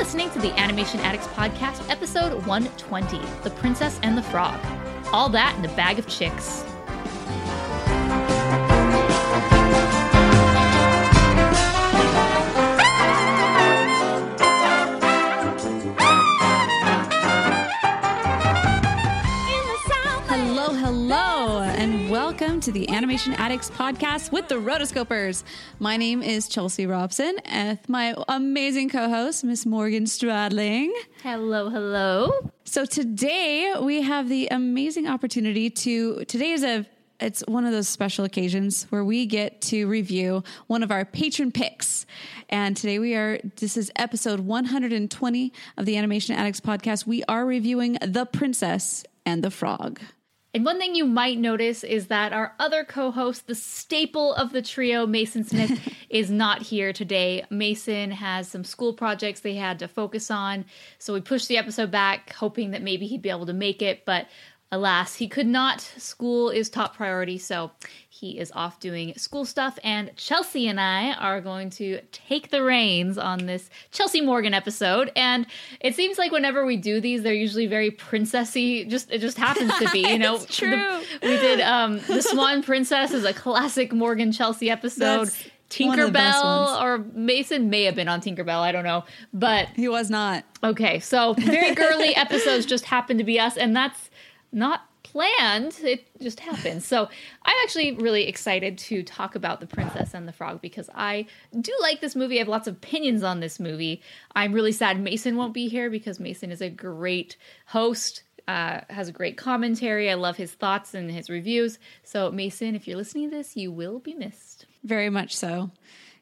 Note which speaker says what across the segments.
Speaker 1: listening to the Animation Addicts Podcast, episode 120 The Princess and the Frog. All that in a bag of chicks.
Speaker 2: Welcome to the Animation Addicts podcast with the Rotoscopers. My name is Chelsea Robson, and my amazing co-host, Miss Morgan Stradling.
Speaker 1: Hello, hello.
Speaker 2: So today we have the amazing opportunity to. Today is a. It's one of those special occasions where we get to review one of our patron picks. And today we are, this is episode 120 of the Animation Addicts podcast. We are reviewing The Princess and the Frog.
Speaker 1: And one thing you might notice is that our other co host, the staple of the trio, Mason Smith, is not here today. Mason has some school projects they had to focus on. So we pushed the episode back, hoping that maybe he'd be able to make it. But alas, he could not. School is top priority. So he is off doing school stuff. And Chelsea and I are going to take the reins on this Chelsea Morgan episode. And it seems like whenever we do these, they're usually very princessy. Just it just happens to be, you know.
Speaker 2: True.
Speaker 1: The- we did um the Swan Princess is a classic Morgan Chelsea episode.
Speaker 2: That's one of the best
Speaker 1: Tinkerbell or Mason may have been on Tinkerbell, I don't know. But
Speaker 2: He was not.
Speaker 1: okay, so very girly episodes just happen to be us, and that's not planned. It just happens. So I'm actually really excited to talk about The Princess and the Frog because I do like this movie. I have lots of opinions on this movie. I'm really sad Mason won't be here because Mason is a great host. Uh, has a great commentary. I love his thoughts and his reviews. So, Mason, if you're listening to this, you will be missed.
Speaker 2: Very much so.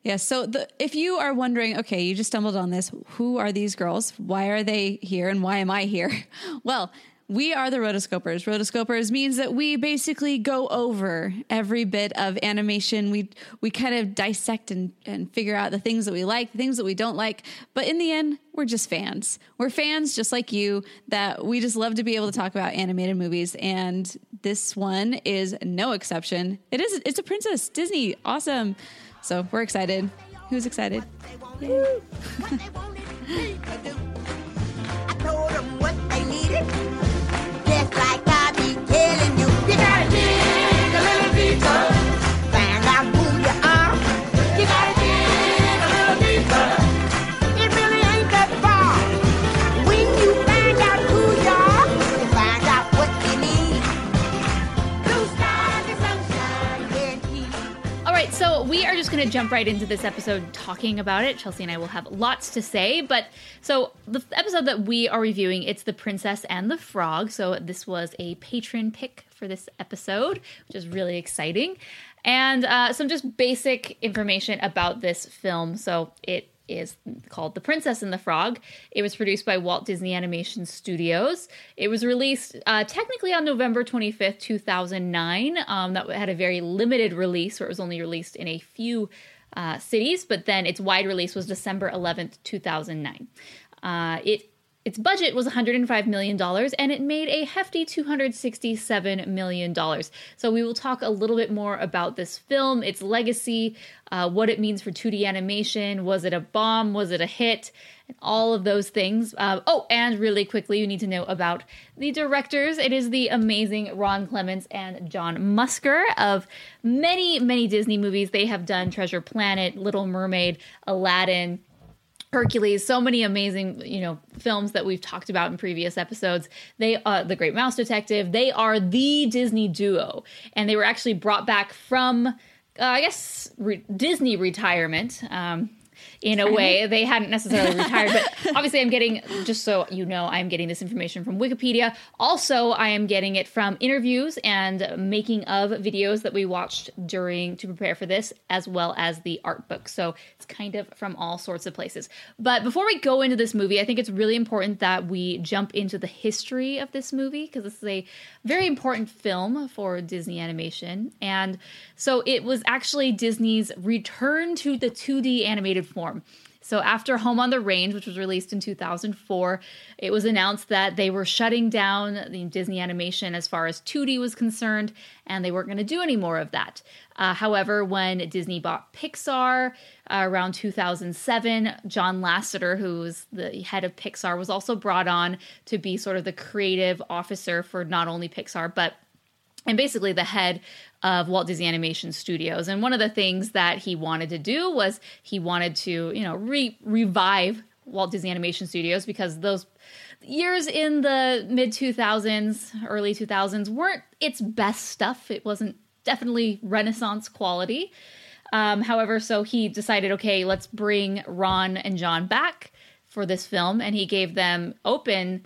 Speaker 2: Yes. so the, if you are wondering, okay, you just stumbled on this. Who are these girls? Why are they here? And why am I here? Well, we are the rotoscopers. Rotoscopers means that we basically go over every bit of animation. We we kind of dissect and, and figure out the things that we like, the things that we don't like. But in the end, we're just fans. We're fans just like you that we just love to be able to talk about animated movies. And this one is no exception. It is it's a princess. Disney. Awesome. So we're excited. Who's excited?
Speaker 1: going to jump right into this episode talking about it. Chelsea and I will have lots to say, but so the episode that we are reviewing, it's The Princess and the Frog. So this was a patron pick for this episode, which is really exciting. And uh, some just basic information about this film. So it is called The Princess and the Frog. It was produced by Walt Disney Animation Studios. It was released uh, technically on November 25th, 2009. Um, that had a very limited release where it was only released in a few uh, cities, but then its wide release was December 11th, 2009. Uh, it its budget was $105 million and it made a hefty $267 million. So, we will talk a little bit more about this film, its legacy, uh, what it means for 2D animation. Was it a bomb? Was it a hit? And all of those things. Uh, oh, and really quickly, you need to know about the directors. It is the amazing Ron Clements and John Musker of many, many Disney movies. They have done Treasure Planet, Little Mermaid, Aladdin. Hercules, so many amazing, you know, films that we've talked about in previous episodes. They uh The Great Mouse Detective, they are the Disney duo and they were actually brought back from uh, I guess re- Disney retirement. Um in a way, they hadn't necessarily retired, but obviously, I'm getting just so you know, I'm getting this information from Wikipedia. Also, I am getting it from interviews and making of videos that we watched during to prepare for this, as well as the art book. So it's kind of from all sorts of places. But before we go into this movie, I think it's really important that we jump into the history of this movie because this is a very important film for Disney animation. And so it was actually Disney's return to the 2D animated form. So after Home on the Range, which was released in 2004, it was announced that they were shutting down the Disney animation as far as 2D was concerned, and they weren't going to do any more of that. Uh, however, when Disney bought Pixar uh, around 2007, John Lasseter, who was the head of Pixar, was also brought on to be sort of the creative officer for not only Pixar, but and basically the head of Walt Disney Animation Studios. And one of the things that he wanted to do was he wanted to, you know, re- revive Walt Disney Animation Studios because those years in the mid 2000s, early 2000s weren't its best stuff. It wasn't definitely Renaissance quality. Um, however, so he decided, okay, let's bring Ron and John back for this film, and he gave them open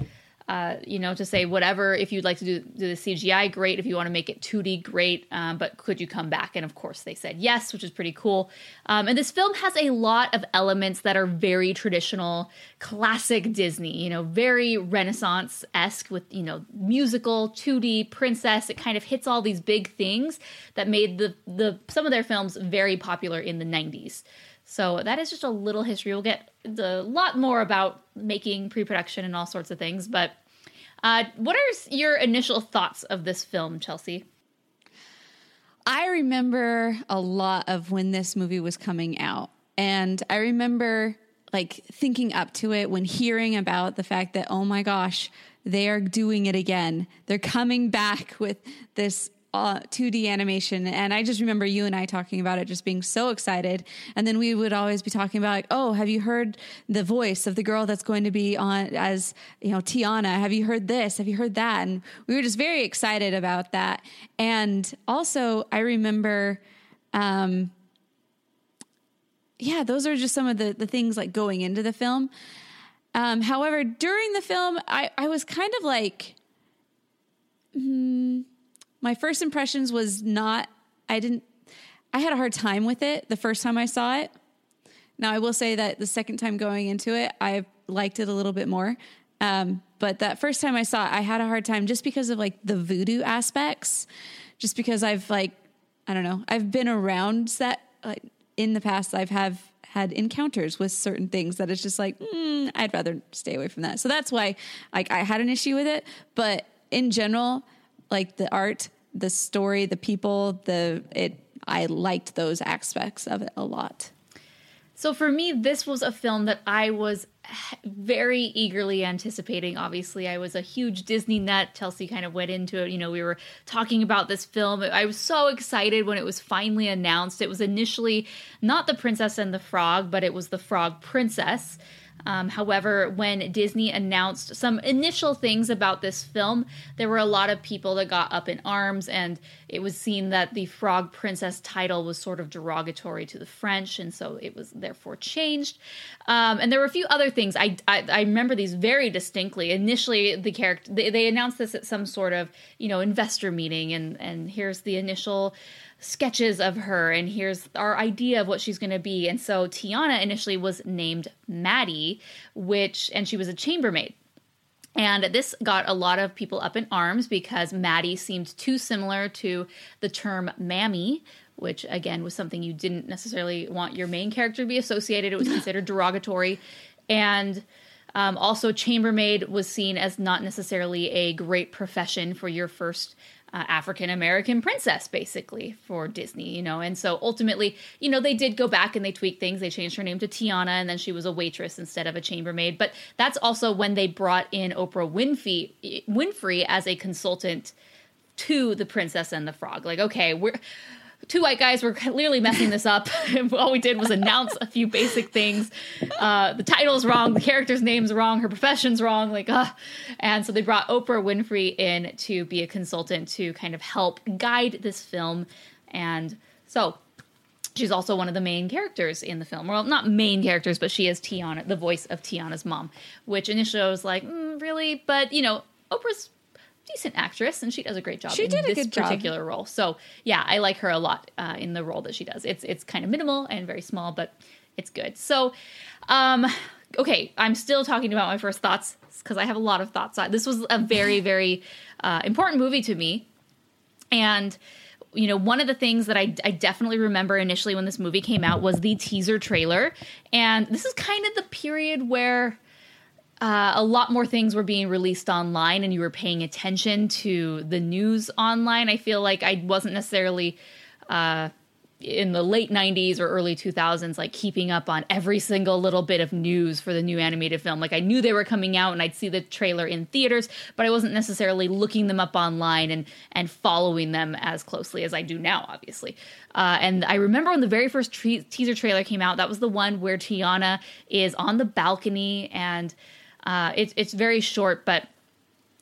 Speaker 1: uh, you know, to say whatever. If you'd like to do, do the CGI, great. If you want to make it 2D, great. Um, but could you come back? And of course, they said yes, which is pretty cool. Um, and this film has a lot of elements that are very traditional, classic Disney. You know, very Renaissance esque with you know musical, 2D, princess. It kind of hits all these big things that made the the some of their films very popular in the 90s. So that is just a little history. We'll get a lot more about making pre-production and all sorts of things. But uh, what are your initial thoughts of this film, Chelsea?
Speaker 2: I remember a lot of when this movie was coming out. And I remember like thinking up to it when hearing about the fact that, oh my gosh, they are doing it again. They're coming back with this uh, 2D animation. And I just remember you and I talking about it, just being so excited. And then we would always be talking about, like, oh, have you heard the voice of the girl that's going to be on as, you know, Tiana? Have you heard this? Have you heard that? And we were just very excited about that. And also, I remember, um, yeah, those are just some of the, the things like going into the film. Um, however, during the film, I, I was kind of like, hmm, my first impressions was not I didn't I had a hard time with it the first time I saw it. Now I will say that the second time going into it, I liked it a little bit more. Um, but that first time I saw it, I had a hard time just because of like the voodoo aspects. Just because I've like I don't know, I've been around that like, in the past. I've have had encounters with certain things that it's just like mm, I'd rather stay away from that. So that's why like I had an issue with it. But in general, like the art, the story, the people, the it I liked those aspects of it a lot.
Speaker 1: So for me, this was a film that I was very eagerly anticipating. Obviously, I was a huge Disney nut. Chelsea kind of went into it. You know, we were talking about this film. I was so excited when it was finally announced. It was initially not The Princess and the Frog, but it was The Frog Princess. Um, however, when Disney announced some initial things about this film, there were a lot of people that got up in arms, and it was seen that the Frog Princess title was sort of derogatory to the French, and so it was therefore changed. Um, and there were a few other things. I, I, I remember these very distinctly. Initially, the character they, they announced this at some sort of you know investor meeting, and and here's the initial sketches of her and here's our idea of what she's going to be. And so tiana initially was named maddie which and she was a chambermaid. And this got a lot of people up in arms because maddie seemed too similar to the term mammy which again was something you didn't necessarily want your main character to be associated it was considered derogatory. And um, also chambermaid was seen as not necessarily a great profession for your first uh, African American princess, basically, for Disney, you know. And so ultimately, you know, they did go back and they tweaked things. They changed her name to Tiana, and then she was a waitress instead of a chambermaid. But that's also when they brought in Oprah Winfrey, Winfrey as a consultant to The Princess and the Frog. Like, okay, we're two white guys were clearly messing this up. All we did was announce a few basic things. Uh, the title's wrong, the character's name's wrong, her profession's wrong. Like, uh, and so they brought Oprah Winfrey in to be a consultant to kind of help guide this film. And so she's also one of the main characters in the film. Well, not main characters, but she is Tiana, the voice of Tiana's mom. Which initially I was like, mm, really? But you know, Oprah's decent actress and she does a great job
Speaker 2: she
Speaker 1: in
Speaker 2: did a
Speaker 1: this
Speaker 2: good job.
Speaker 1: particular role. So yeah, I like her a lot uh, in the role that she does. It's it's kind of minimal and very small, but it's good. So um okay, I'm still talking about my first thoughts because I have a lot of thoughts. This was a very very uh, important movie to me, and you know, one of the things that I, I definitely remember initially when this movie came out was the teaser trailer. And this is kind of the period where uh, a lot more things were being released online and you were paying attention to the news online. I feel like I wasn't necessarily. Uh, in the late 90s or early 2000s like keeping up on every single little bit of news for the new animated film like i knew they were coming out and i'd see the trailer in theaters but i wasn't necessarily looking them up online and and following them as closely as i do now obviously uh, and i remember when the very first tre- teaser trailer came out that was the one where tiana is on the balcony and uh, it's it's very short but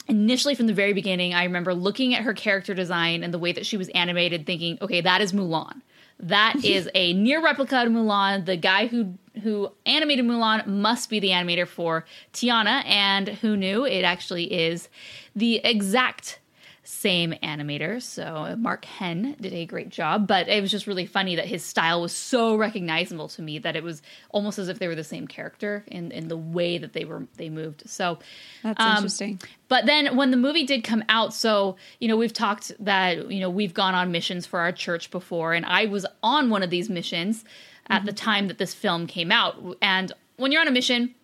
Speaker 1: initially from the very beginning i remember looking at her character design and the way that she was animated thinking okay that is mulan that is a near replica of Mulan. The guy who who animated Mulan must be the animator for Tiana, and who knew it actually is the exact same animator. So Mark Henn did a great job, but it was just really funny that his style was so recognizable to me that it was almost as if they were the same character in, in the way that they were they moved. So
Speaker 2: That's
Speaker 1: um,
Speaker 2: interesting.
Speaker 1: But then when the movie did come out, so you know we've talked that you know we've gone on missions for our church before, and I was on one of these missions at the time that this film came out. And when you're on a mission,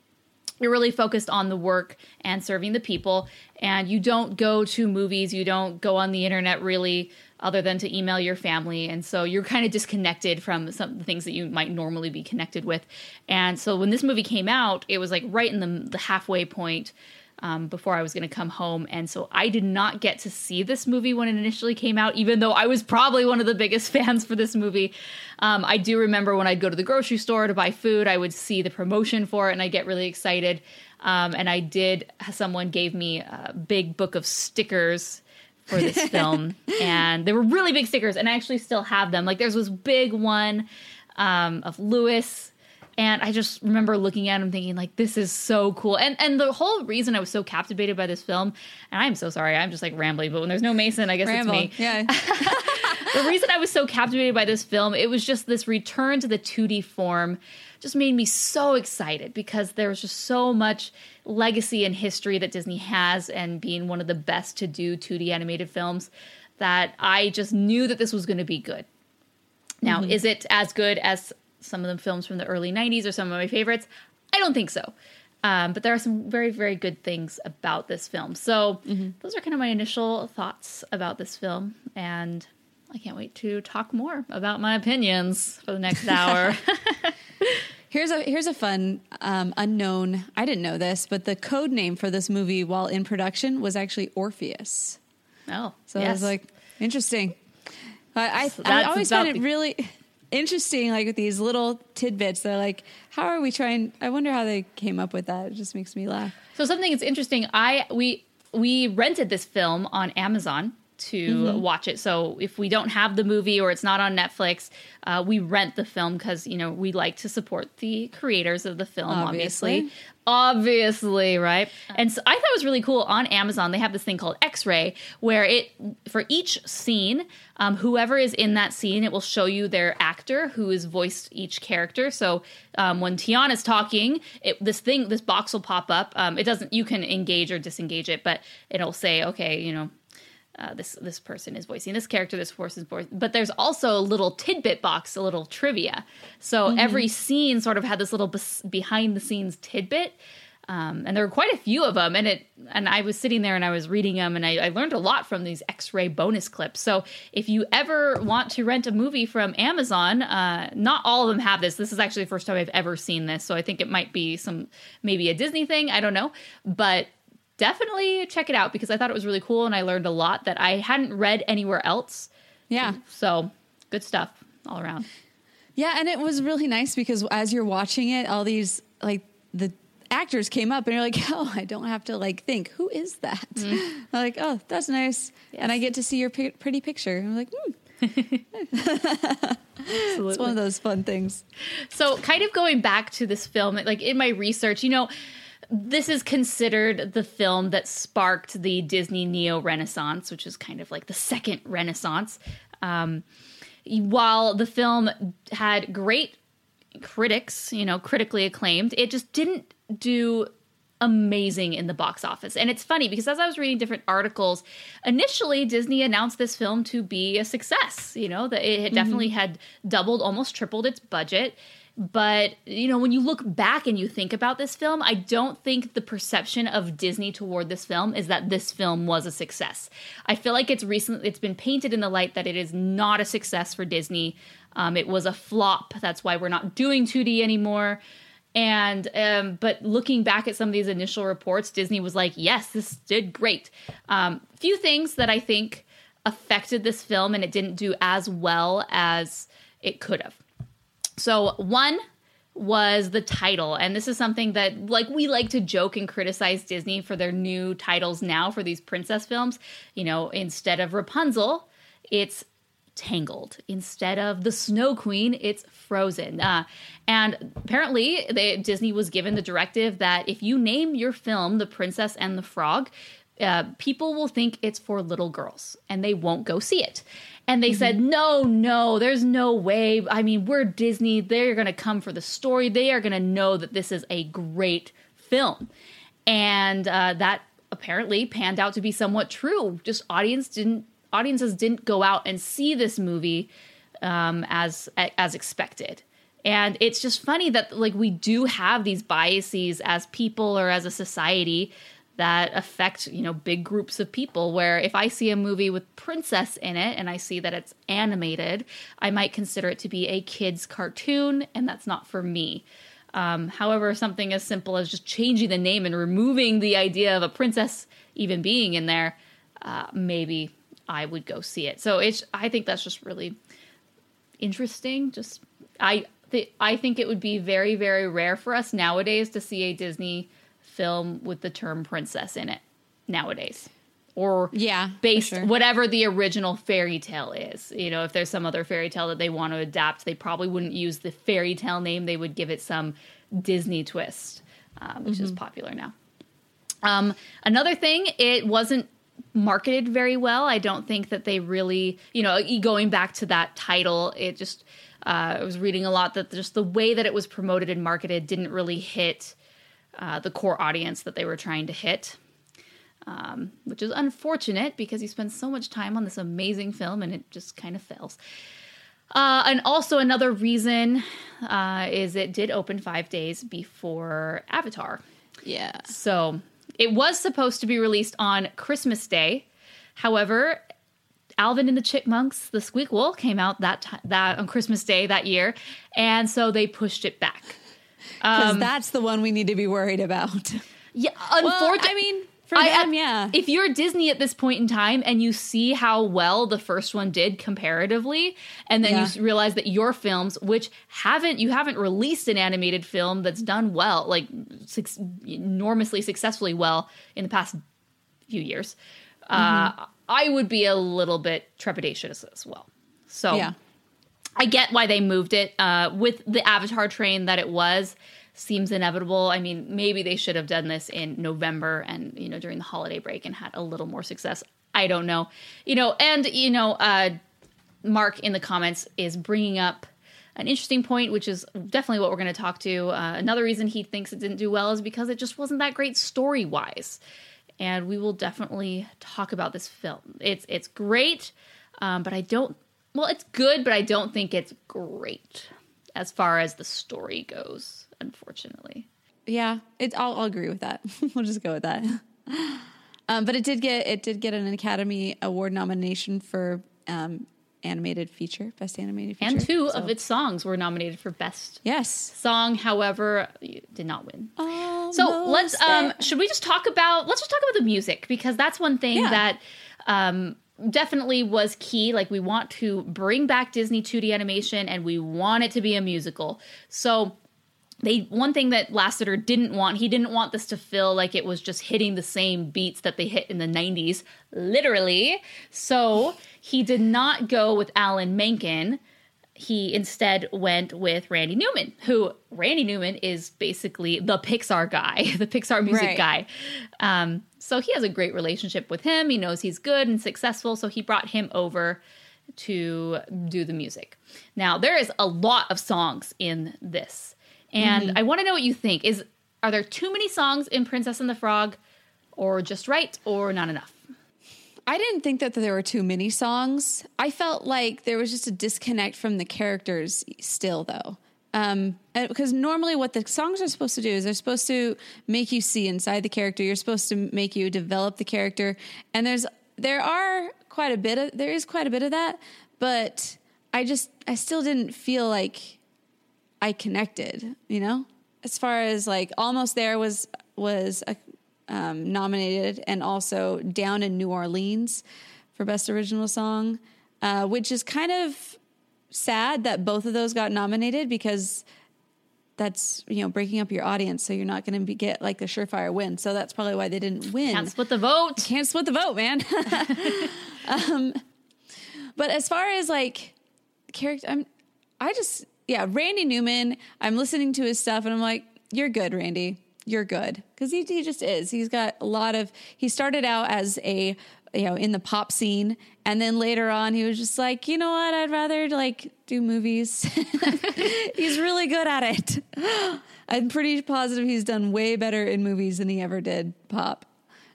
Speaker 1: you're really focused on the work and serving the people and you don't go to movies you don't go on the internet really other than to email your family and so you're kind of disconnected from some of the things that you might normally be connected with. And so when this movie came out it was like right in the, the halfway point um, before I was going to come home. And so I did not get to see this movie when it initially came out, even though I was probably one of the biggest fans for this movie. Um, I do remember when I'd go to the grocery store to buy food, I would see the promotion for it and I get really excited. Um, and I did, someone gave me a big book of stickers for this film. and they were really big stickers, and I actually still have them. Like there's this big one um, of Louis and I just remember looking at him thinking like this is so cool. And and the whole reason I was so captivated by this film, and I'm so sorry, I'm just like rambling, but when there's no Mason, I guess
Speaker 2: Ramble.
Speaker 1: it's me.
Speaker 2: Yeah.
Speaker 1: the reason I was so captivated by this film, it was just this return to the 2D form just made me so excited because there was just so much legacy and history that Disney has and being one of the best to do 2D animated films that I just knew that this was going to be good. Now, mm-hmm. is it as good as some of the films from the early 90s are some of my favorites? I don't think so. Um, but there are some very, very good things about this film. So, those are kind of my initial thoughts about this film. And I can't wait to talk more about my opinions for the next hour.
Speaker 2: Here's a here's a fun um, unknown. I didn't know this, but the code name for this movie while in production was actually Orpheus.
Speaker 1: oh,
Speaker 2: So I was like, interesting. I I, I always find it
Speaker 1: the-
Speaker 2: really interesting, like with these little tidbits. They're like, how are we trying? I wonder how they came up with that. It just makes me laugh.
Speaker 1: So something that's interesting, I we we rented this film on Amazon to watch it. So if we don't have the movie or it's not on Netflix, uh, we rent the film because you know we like to support the creators of the film. Obviously,
Speaker 2: Obviously.
Speaker 1: obviously, right? And so I thought it was really cool. On Amazon, they have this thing called X-ray, where it for each scene, um, whoever is in that scene, it will show you their actor who has voiced each character. So um, when Tiana's talking, it, this thing, this box will pop up. Um, it doesn't. You can engage or disengage it, but it'll say, okay, you know, uh, this this person is voicing this character, this person is voicing. But there's also a little tidbit box, a little trivia. So every scene sort of had this little bes- behind the scenes tidbit. Um, and there were quite a few of them, and it and I was sitting there and I was reading them, and I, I learned a lot from these X-ray bonus clips. So if you ever want to rent a movie from Amazon, uh, not all of them have this. This is actually the first time I've ever seen this, so I think it might be some maybe a Disney thing. I don't know, but definitely check it out because I thought it was really cool and I learned a lot that I hadn't read anywhere else.
Speaker 2: Yeah.
Speaker 1: So good stuff all around.
Speaker 2: Yeah, and it was really nice because as you're watching it, all these like the actors came up and you're like, oh, I don't have to like think who is that. I'm like, oh, that's nice, and I get to see your pi- pretty picture. I'm like, hmm, it's one of those fun things.
Speaker 1: So, kind of going back to this film, like in my research, you know, this is considered the film that sparked the Disney Neo Renaissance, which is kind of like the second Renaissance. Um, while the film had great critics, you know, critically acclaimed, it just didn't do amazing in the box office. And it's funny because as I was reading different articles, initially Disney announced this film to be a success. You know, that it had definitely had doubled, almost tripled its budget. But, you know, when you look back and you think about this film, I don't think the perception of Disney toward this film is that this film was a success. I feel like it's recently it's been painted in the light that it is not a success for Disney. Um, it was a flop. That's why we're not doing 2D anymore. And um, but looking back at some of these initial reports, Disney was like, "Yes, this did great." Um, few things that I think affected this film, and it didn't do as well as it could have. So one was the title, and this is something that like we like to joke and criticize Disney for their new titles now for these princess films. You know, instead of Rapunzel, it's Tangled. Instead of the Snow Queen, it's Frozen. Uh, and apparently, they, Disney was given the directive that if you name your film The Princess and the Frog, uh, people will think it's for little girls and they won't go see it. And they said, no, no, there's no way. I mean, we're Disney. They're going to come for the story. They are going to know that this is a great film. And uh, that apparently panned out to be somewhat true. Just audience didn't audiences didn't go out and see this movie um, as as expected. And it's just funny that like we do have these biases as people or as a society that affect you know big groups of people where if i see a movie with princess in it and i see that it's animated i might consider it to be a kids cartoon and that's not for me. Um, however something as simple as just changing the name and removing the idea of a princess even being in there uh, maybe i would go see it. So it's i think that's just really interesting. Just i th- i think it would be very very rare for us nowadays to see a disney film with the term princess in it nowadays. Or
Speaker 2: Yeah,
Speaker 1: based
Speaker 2: sure.
Speaker 1: whatever the original fairy tale is. You know if there's some other fairy tale that they want to adapt they probably wouldn't use the fairy tale name. They would give it some disney twist um, which is popular now. Um, another thing it wasn't marketed very well. I don't think that they really you know going back to that title it just uh, i was reading a lot that just the way that it was promoted and marketed didn't really hit uh, the core audience that they were trying to hit, um, which is unfortunate because you spend so much time on this amazing film and it just kind of fails. Uh, and also, another reason uh, is it did open five days before Avatar.
Speaker 2: Yeah.
Speaker 1: So it was supposed to be released on Christmas Day. However, Alvin and the Chipmunks, the Squeakquel, came out that ti that on Christmas Day that year, and so they pushed it back.
Speaker 2: Because
Speaker 1: Um,
Speaker 2: that's the one we need to be worried about.
Speaker 1: Yeah,
Speaker 2: Well,
Speaker 1: unfortunately,
Speaker 2: I mean, for
Speaker 1: I-
Speaker 2: them, yeah.
Speaker 1: If you're Disney at this point in time and you see how well the first one did comparatively, and then you
Speaker 2: Yeah.
Speaker 1: s- realize that your films, which haven't you haven't released an animated film that's done well, like suc- enormously successfully well in the past few years, uh,
Speaker 2: Mm-hmm.
Speaker 1: I would be a little bit trepidatious as well. So
Speaker 2: yeah.
Speaker 1: I get why they moved it. Uh, with the Avatar train that it was, seems inevitable. I mean, maybe they should have done this in November and you know during the holiday break and had a little more success. I don't know, you know, and you know, uh, Mark in the comments is bringing up an interesting point, which is definitely what we're going to talk to. Uh, another reason he thinks it didn't do well is because it just wasn't that great story wise, and we will definitely talk about this film. It's it's great, um, but I don't. Well, it's good, but I don't think it's great as far as the story goes. Unfortunately,
Speaker 2: Yeah, it, I'll, I'll agree with that. we'll just go with that. Um, but it did get it did get an Academy Award nomination for um, animated feature, best animated feature,
Speaker 1: and two
Speaker 2: So-
Speaker 1: of its songs were nominated for best
Speaker 2: Yes.
Speaker 1: song. However, did not win. So let's um should we just talk about let's just talk about the music because that's one thing
Speaker 2: Yeah.
Speaker 1: that um definitely was key like we want to bring back Disney 2D animation and we want it to be a musical. So they one thing that Lasseter didn't want, he didn't want this to feel like it was just hitting the same beats that they hit in the 90s, literally. So he did not go with Alan Menken. He instead went with Randy Newman, who Randy Newman is basically the Pixar guy, the Pixar music
Speaker 2: Right.
Speaker 1: guy. Um, so he has a great relationship with him. He knows he's good and successful. So he brought him over to do the music. Now, there is a lot of songs in this. And mm-hmm. I want to know what you think. Is are there too many songs in Princess and the Frog, or just right, or not enough?
Speaker 2: I didn't think that there were too many songs. I felt like there was just a disconnect from the characters still, though. Um, because normally what the songs are supposed to do is they're supposed to make you see inside the character. You're supposed to make you develop the character, and there's there are quite a bit of there is quite a bit of that, but I just I still didn't feel like I connected. You know, as far as like almost there was was a, um, nominated, and also Down in New Orleans for best original song, uh, which is kind of sad that both of those got nominated because that's you know breaking up your audience so you're not going to get like the surefire win so that's probably why they didn't win
Speaker 1: Can't split the vote.
Speaker 2: can't split the vote, man. um, but as far as like character, I'm, I just, yeah, Randy Newman, I'm listening to his stuff and I'm like, you're good, Randy. You're good. Cause he, he just is. He's got a lot of, he started out as a, you know, in the pop scene. And then later on, he was just like, you know what? I'd rather like do movies. he's really good at it. I'm pretty positive he's done way better in movies than he ever did pop.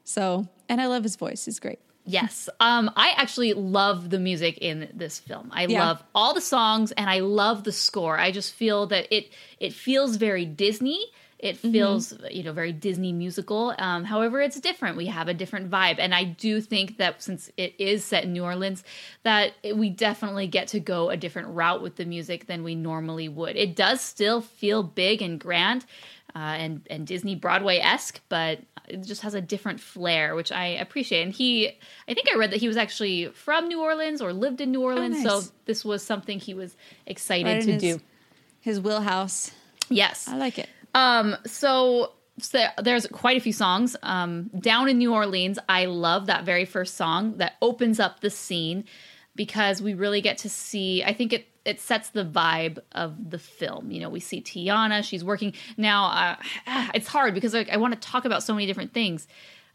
Speaker 2: So, and I love his voice. he's great.
Speaker 1: Yes. Um, I actually love the music in this film. I
Speaker 2: Yeah.
Speaker 1: love all the songs and I love the score. I just feel that it it feels very Disney. It feels, you know, very Disney musical. Um, however, it's different. We have a different vibe, and I do think that since it is set in New Orleans, that it- we definitely get to go a different route with the music than we normally would. It does still feel big and grand, uh, and and Disney Broadway esque, but it just has a different flair, which I appreciate. And he, I think I read that he was actually from New Orleans or lived in New Orleans,
Speaker 2: nice.
Speaker 1: so this was something he was excited
Speaker 2: Right
Speaker 1: to
Speaker 2: his-
Speaker 1: do.
Speaker 2: His wheelhouse.
Speaker 1: Yes.
Speaker 2: I like it.
Speaker 1: Um, so, so there's quite a few songs. Um, Down in New Orleans, I love that very first song that opens up the scene because we really get to see. I think it it sets the vibe of the film. You know, we see Tiana; she's working now. Uh, it's hard because like, I want to talk about so many different things.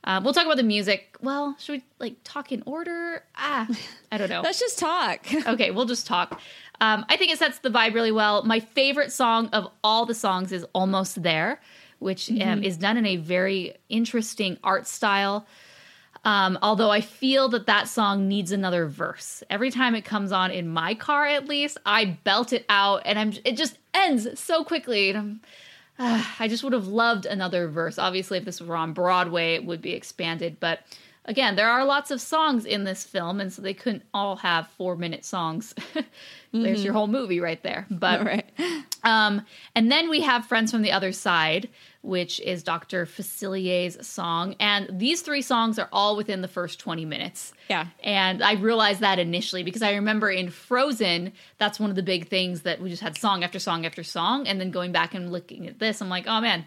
Speaker 1: Uh, we'll talk about the music. Well, should we like talk in order? Ah, I don't know.
Speaker 2: Let's just talk.
Speaker 1: Okay, we'll just talk. Um, I think it sets the vibe really well. My favorite song of all the songs is Almost There, which um, is done in a very interesting art style. Um, although I feel that that song needs another verse. Every time it comes on in my car, at least, I belt it out, and I'm it just ends so quickly. And ah, I just would have loved another verse. Obviously, if this were on Broadway, it would be expanded. But again, there are lots of songs in this film, and so they couldn't all have four minute songs. There's your whole movie right there. But
Speaker 2: right.
Speaker 1: um, and then we have Friends from the Other Side, which is Dr. Facilier's song. And these three songs are all within the first 20 minutes.
Speaker 2: Yeah.
Speaker 1: And I realized that initially because I remember in Frozen, that's one of the big things that we just had song after song after song. And then going back and looking at this, I'm like, oh man,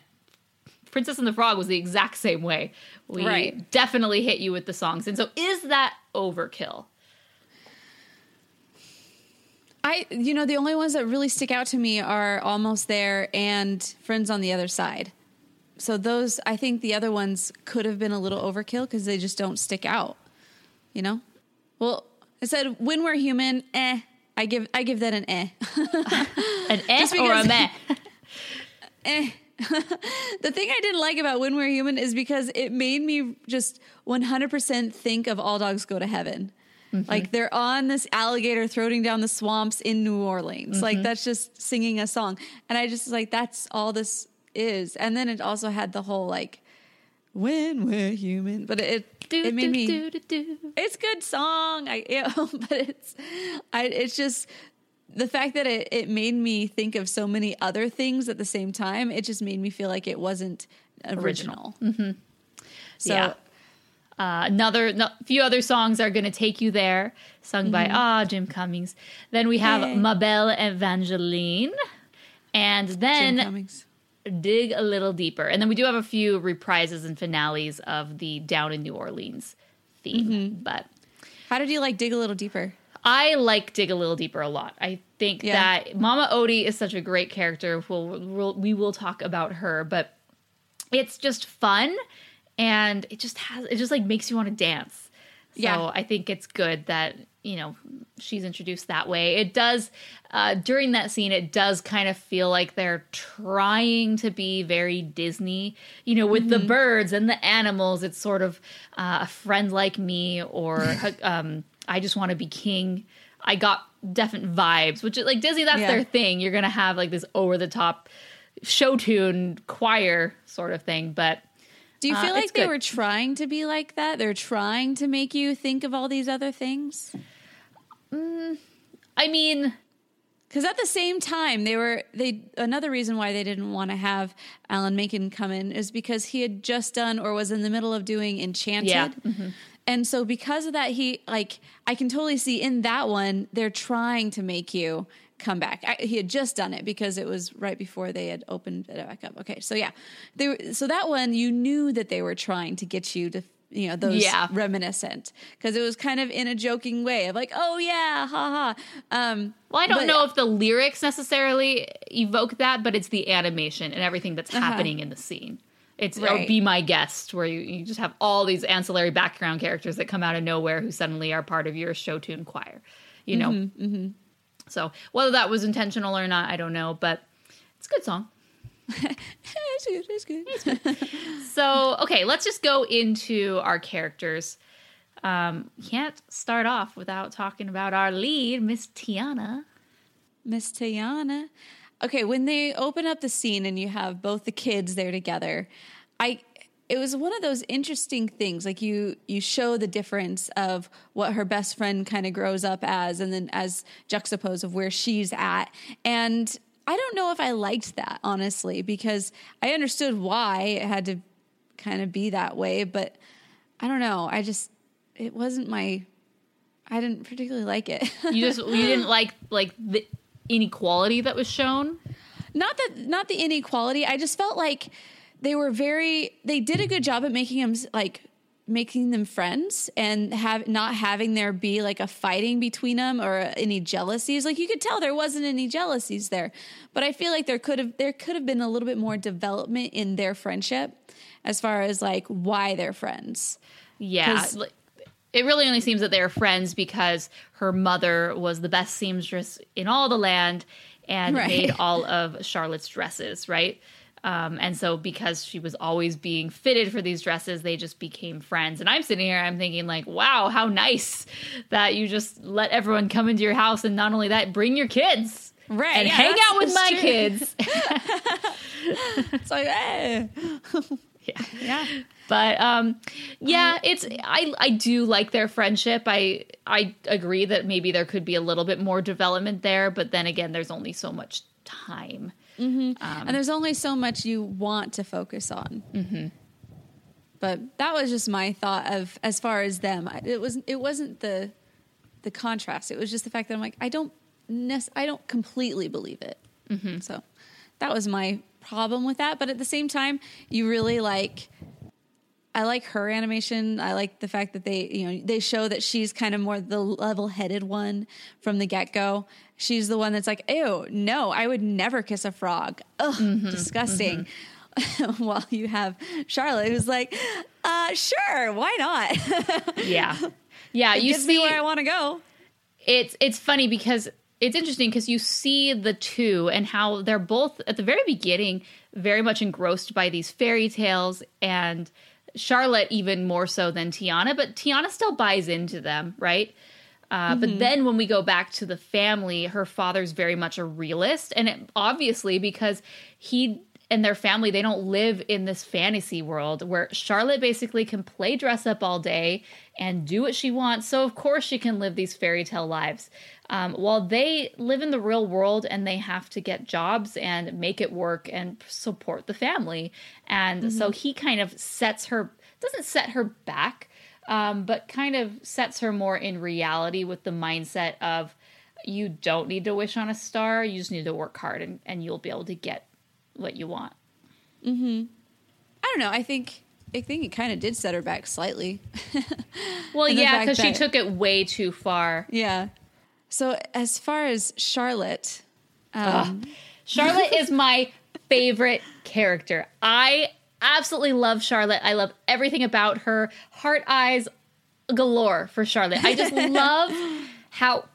Speaker 1: Princess and the Frog was the exact same way. We
Speaker 2: Right.
Speaker 1: definitely hit you with the songs. And so is that overkill?
Speaker 2: I, you know, the only ones that really stick out to me are Almost There and Friends on the Other Side. So those, I think the other ones could have been a little overkill because they just don't stick out. You know. Well, I said when we're human, eh. I give I give that an eh.
Speaker 1: An eh or a meh?
Speaker 2: eh. the thing I didn't like about When We're Human is because it made me just 100% think of All Dogs Go to Heaven. Mm-hmm. Like they're on this alligator throating down the swamps in New Orleans. Like mm-hmm. that's just singing a song. And I just like, that's all this is. And then it also had the whole like, when we're human, but it,
Speaker 1: Do,
Speaker 2: it made
Speaker 1: do,
Speaker 2: me,
Speaker 1: do,
Speaker 2: it's good song. I, you but it's, I, it's just the fact that it, it made me think of so many other things at the same time. It just made me feel like it wasn't original. Mm-hmm. So
Speaker 1: Yeah. Uh, another no, few other songs are going to take you there, sung by ah Jim Cummings. Then we have
Speaker 2: Yay.
Speaker 1: Ma Belle Evangeline, and
Speaker 2: Jim
Speaker 1: then
Speaker 2: Cummings.
Speaker 1: dig a little deeper. And then we do have a few reprises and finales of the Down in New Orleans theme. But
Speaker 2: How did you like dig a little deeper?
Speaker 1: I like dig a little deeper a lot. I think
Speaker 2: Yeah.
Speaker 1: that Mama Odie is such a great character. We'll, we'll we will talk about her, but it's just fun and it just has it just like makes you want to dance. So
Speaker 2: Yeah.
Speaker 1: I think it's good that you know she's introduced that way it does uh, during that scene it does kind of feel like they're trying to be very disney you know with the birds and the animals it's sort of uh, a friend like me or um, i just want to be king i got definite vibes which is like disney that's
Speaker 2: Yeah.
Speaker 1: their thing you're gonna have like this over the top show tune choir sort of thing but
Speaker 2: Do you
Speaker 1: Uh,
Speaker 2: feel
Speaker 1: it's
Speaker 2: like they
Speaker 1: good.
Speaker 2: were trying to be like that? They're trying to make you think of all these other things?
Speaker 1: i mean
Speaker 2: Because at the same time, they were they another reason why they didn't want to have Alan Menken come in is because he had just done or was in the middle of doing Enchanted.
Speaker 1: Yeah. Mm-hmm.
Speaker 2: And so because of that, he like I can totally see in that one they're trying to make you come back. I, he had just done it because it was right before they had opened it back up. Okay, so yeah, they were, so that one you knew that they were trying to get you to you know those
Speaker 1: Yeah.
Speaker 2: reminiscent because it was kind of in a joking way of like oh yeah ha ha. Um,
Speaker 1: Well, I don't
Speaker 2: But-
Speaker 1: know if the lyrics necessarily evoke that, but it's the animation and everything that's happening in the scene. It's.
Speaker 2: Right.
Speaker 1: be my guest, where you, you just have all these ancillary background characters that come out of nowhere who suddenly are part of your show tune choir. You know,
Speaker 2: Mm-hmm,
Speaker 1: so whether that was intentional or not, I don't know, but it's a good song.
Speaker 2: it's good, it's good.
Speaker 1: So okay, let's just go into our characters. Um, can't start off without talking about our lead, Miss Tiana.
Speaker 2: Miss Tiana. Okay, when they open up the scene and you have both the kids there together, I it was one of those interesting things. Like you you show the difference of what her best friend kind of grows up as and then as juxtapose of where she's at. And I don't know if I liked that, honestly, because I understood why it had to kind of be that way, but I don't know. I just it wasn't my I didn't particularly like it.
Speaker 1: You just you didn't like like the inequality that was shown.
Speaker 2: not that not the inequality i just felt like they were very they did a good job at making them like making them friends and have not having there be like a fighting between them or any jealousies like you could tell there wasn't any jealousies there but i feel like there could have there could have been a little bit more development in their friendship as far as like why they're friends
Speaker 1: Yeah. It really only seems that they are friends because her mother was the best seamstress in all the land and
Speaker 2: Right.
Speaker 1: made all of Charlotte's dresses, right? Um, and so because she was always being fitted for these dresses, they just became friends. And I'm sitting here, I'm thinking like, wow, how nice that you just let everyone come into your house and not only that, bring your kids.
Speaker 2: Right,
Speaker 1: And
Speaker 2: yeah,
Speaker 1: hang out with my
Speaker 2: true.
Speaker 1: kids.
Speaker 2: it's like eh.
Speaker 1: yeah.
Speaker 2: yeah
Speaker 1: But um, yeah, it's I I do like their friendship. I I agree that maybe there could be a little bit more development there, but then again, there's only so much time.
Speaker 2: and there's only so much you want to focus on. Mm-hmm. But that was just my thought of as far as them. It was it wasn't the the contrast. It was just the fact that I'm like I don't nec- I don't completely believe it. So that was my problem with that. But at the same time, you really like. I like her animation. I like the fact that they, you know, they show that she's kind of more the level-headed one from the get-go. She's the one that's like, "Ew, no, I would never kiss a frog. Ugh, disgusting." While you have Charlotte, who's like, "Uh, sure, why not?
Speaker 1: Yeah, yeah.
Speaker 2: it
Speaker 1: you see,
Speaker 2: where I want to go."
Speaker 1: it's it's funny because it's interesting because you see the two and how they're both at the very beginning very much engrossed by these fairy tales and Charlotte even more so than Tiana, but Tiana still buys into them, right? Uh, But then when we go back to the family, her father's very much a realist, and it, obviously because he and their family they don't live in this fantasy world where Charlotte basically can play dress up all day and do what she wants. So of course she can live these fairy tale lives, um, while they live in the real world and they have to get jobs and make it work and support the family. And so he kind of sets her doesn't set her back um, but kind of sets her more in reality with the mindset of you don't need to wish on a star, you just need to work hard and, and you'll be able to get what you want. Mm-hmm.
Speaker 2: I don't know. I think I think it kind of did set her back slightly.
Speaker 1: Well, yeah, because she took it way too far.
Speaker 2: yeah. So as far as Charlotte, um,
Speaker 1: Charlotte is my favorite character. I absolutely love Charlotte. I love everything about her. Heart eyes galore for Charlotte. I just love how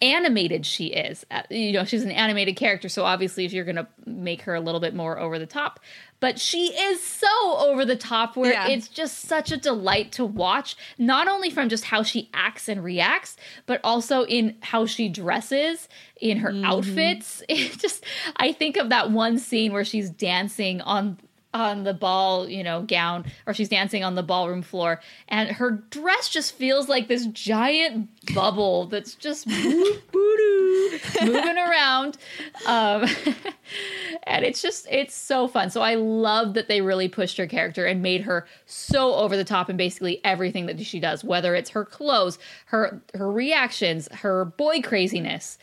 Speaker 1: animated she is. Uh, You know, she's an animated character, so obviously if you're going to make her a little bit more over the top, but she is so over the top where
Speaker 2: Yeah.
Speaker 1: it's just such a delight to watch, not only from just how she acts and reacts, but also in how she dresses, in her outfits. It just I think of that one scene where she's dancing on on the ball, you know, gown, or she's dancing on the ballroom floor, and her dress just feels like this giant bubble that's just moving around. Um, and it's just it's so fun. So I love that they really pushed her character and made her so over the top in basically everything that she does, whether it's her clothes, her her reactions, her boy craziness.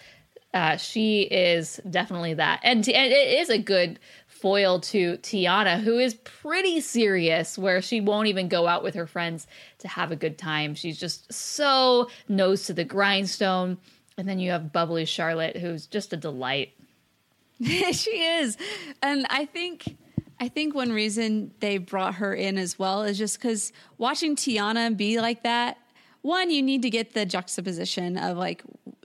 Speaker 1: Uh, she is definitely that, and, and it is a good foil to Tiana, who is pretty serious, where she won't even go out with her friends to have a good time. She's just so nose to the grindstone. And then you have bubbly Charlotte, who's just a delight.
Speaker 2: she is, and I think I think one reason they brought her in as well is just because watching Tiana be like that. One, you need to get the juxtaposition of like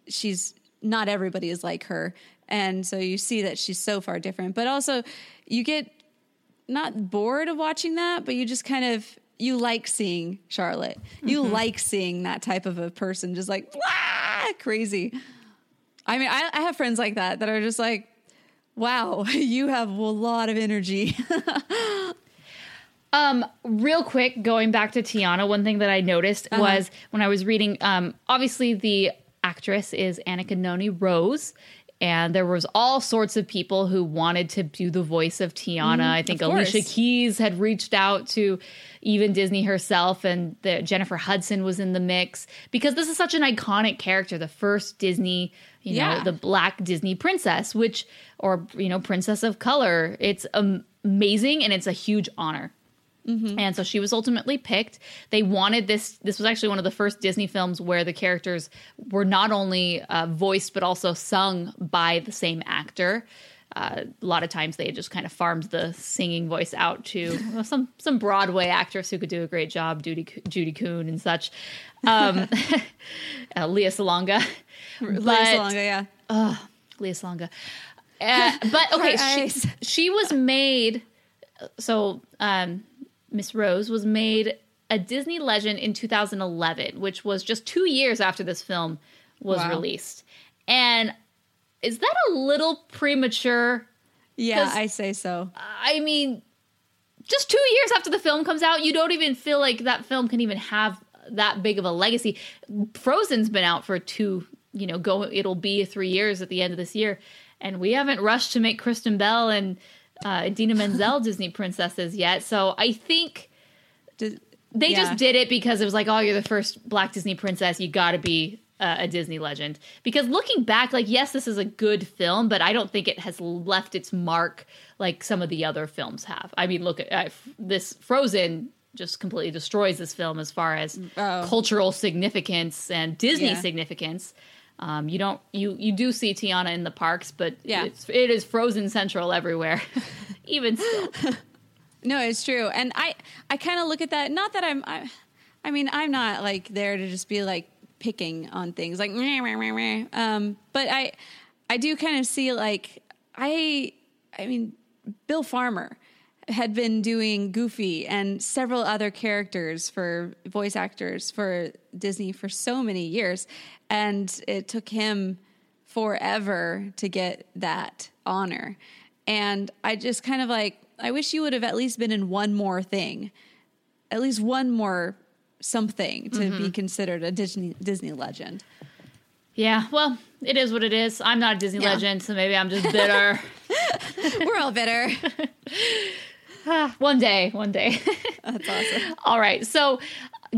Speaker 2: she's not everybody is like her, and so you see that she's so far different. But also, you get not bored of watching that, but you just kind of you like seeing Charlotte. You like seeing that type of a person, just like "Wah!" crazy. I mean, I, I have friends like that that are just like, wow, you have a lot of energy.
Speaker 1: Um, real quick, going back to Tiana, one thing that I noticed was when I was reading, um, obviously the actress is Anika Noni Rose. And there was all sorts of people who wanted to do the voice of Tiana. Mm-hmm. I think. Alicia Keys had reached out to even Disney herself, and the, Jennifer Hudson was in the mix because this is such an iconic character, the first Disney, you know, the black Disney princess, which or you know, princess of color. It's amazing and it's a huge honor. And so she was ultimately picked. They wanted this. This was actually one of the first Disney films where the characters were not only uh, voiced but also sung by the same actor. Uh, a lot of times they just kind of farmed the singing voice out to well, some some Broadway actress who could do a great job, Judy Judy Kuhn and such. Um, uh, Lea Salonga, Lea
Speaker 2: Salonga, yeah.
Speaker 1: Lea Salonga. Uh, but okay, she, she was made. So um, Miss Rose was made a Disney legend in 2011, which was just two years after this film was
Speaker 2: Wow.
Speaker 1: released. And is that a little premature?
Speaker 2: Yeah, I say so.
Speaker 1: I mean, just two years after the film comes out, you don't even feel like that film can even have that big of a legacy. Frozen's been out for two, you know, go. It'll be three years at the end of this year, and we haven't rushed to make Kristen Bell and uh, Dina Menzel Disney princesses yet. So I think they
Speaker 2: yeah.
Speaker 1: just did it because it was like, oh, you're the first Black Disney princess. You got to be uh, a Disney legend. Because looking back, like, yes, this is a good film, but I don't think it has left its mark like some of the other films have. I mean, look at uh, f- this Frozen just completely destroys this film as far as
Speaker 2: Oh.
Speaker 1: cultural significance and Disney
Speaker 2: Yeah.
Speaker 1: significance. Um, you don't you you do see Tiana in the parks, but
Speaker 2: Yeah.
Speaker 1: it's, it is Frozen Central everywhere. Even still,
Speaker 2: No, it's true, and I I kind of look at that. Not that I'm, I, I mean, I'm not like there to just be like picking on things like, meh, meh, meh, meh. um, but I I do kind of see like I I mean, Bill Farmer had been doing Goofy and several other characters for voice actors for Disney for so many years, and it took him forever to get that honor. And I just kind of like, I wish you would have at least been in one more thing, at least one more something to be mm-hmm. considered a Disney Disney legend.
Speaker 1: yeah. Well, it is what it is. I'm not a Disney
Speaker 2: Yeah.
Speaker 1: legend, so maybe I'm just bitter.
Speaker 2: We're all bitter.
Speaker 1: one day, one day.
Speaker 2: That's awesome.
Speaker 1: All right. So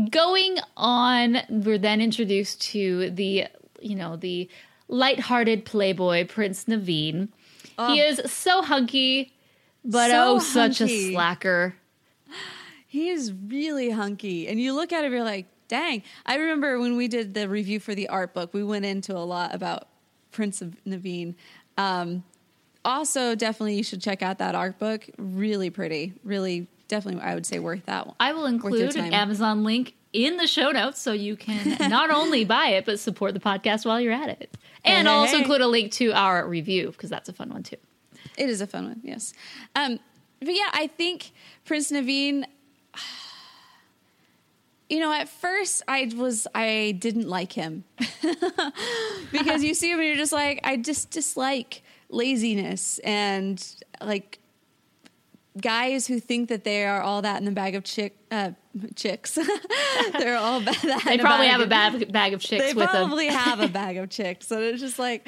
Speaker 1: going on, we're then introduced to the, you know, the lighthearted playboy Prince Naveen. He is so hunky, but
Speaker 2: So
Speaker 1: oh, such a slacker.
Speaker 2: He is really hunky. And you look at him, you're like, dang. I remember when we did the review for the art book, we went into a lot about Prince of Naveen. Um, also, definitely you should check out that art book. Really pretty. Really, definitely, I would say worth that one.
Speaker 1: I will include an. Amazon link in the show notes so you can not only buy it, but support the podcast while you're at it. And I'll also
Speaker 2: Hey.
Speaker 1: include a link to our review because that's a fun one too.
Speaker 2: It is a fun one, yes. Um, but yeah, I think Prince Naveen. You know, at first I was I didn't like him because you see him and you're just like I just dislike laziness and like guys who think that they are all that in the bag of chick uh, chicks. They're all ba- that.
Speaker 1: They probably have a bag, bag of chicks
Speaker 2: they
Speaker 1: with them.
Speaker 2: probably have a bag of chicks. So it's just like,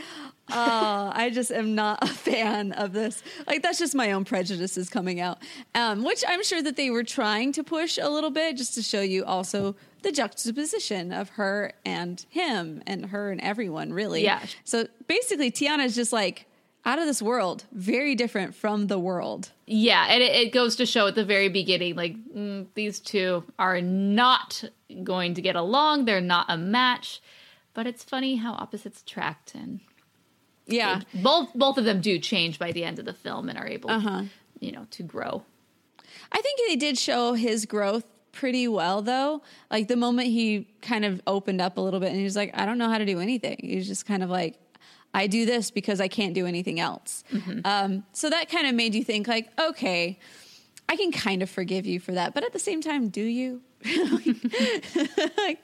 Speaker 2: oh, I just am not a fan of this. Like that's just my own prejudices coming out, um, which I'm sure that they were trying to push a little bit just to show you also the juxtaposition of her and him and her and everyone really.
Speaker 1: Yeah.
Speaker 2: So basically, Tiana is just like out of this world, very different from the world.
Speaker 1: Yeah, and it, it goes to show at the very beginning, like mm, these two are not going to get along. They're not a match. But it's funny how opposites attract, and
Speaker 2: Yeah.
Speaker 1: both both of them do change by the end of the film and are able,
Speaker 2: Uh-huh.
Speaker 1: you know, to grow.
Speaker 2: I think they did show his growth pretty well, though. Like the moment he kind of opened up a little bit and he was like, I don't know how to do anything. He was just kind of like, I do this because I can't do anything else. Um, so that kind of made you think, like, okay, I can kind of forgive you for that. But at the same time, do you? like,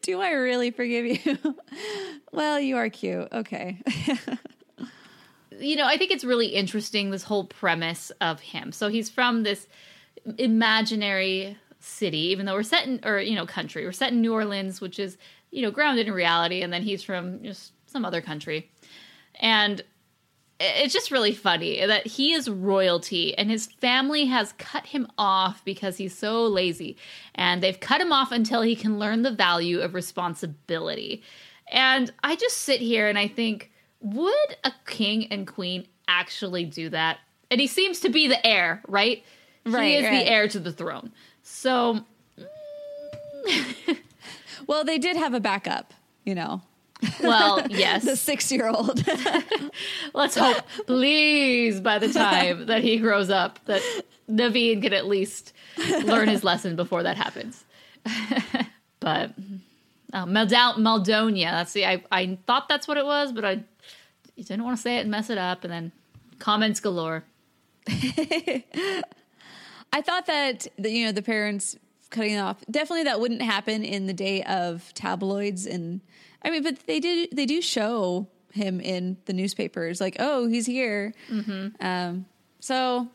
Speaker 2: do I really forgive you? well, you are cute. Okay.
Speaker 1: you know, I think it's really interesting this whole premise of him. So he's from this imaginary city, even though we're set in, or you know, country. We're set in New Orleans, which is you know grounded in reality, and then he's from just some other country, and it's just really funny that he is royalty and his family has cut him off because he's so lazy. And they've cut him off until he can learn the value of responsibility. And i just sit here and i think would a king and queen actually do that? And he seems to be the heir right?
Speaker 2: Right.
Speaker 1: he is
Speaker 2: right.
Speaker 1: the heir to the throne. So
Speaker 2: well, they did have a backup, you know,
Speaker 1: well yes
Speaker 2: the six year old.
Speaker 1: Let's hope, please, by the time that he grows up, that Naveen can at least learn his lesson before that happens. but uh, Maldal- Maldonia, that's the I, I thought that's what it was, but I didn't want to say it and mess it up, and then comments galore.
Speaker 2: I thought that the, you know the parents cutting it off definitely that wouldn't happen in the day of tabloids and I mean but they did they do show him in the newspapers like oh he's here. Um so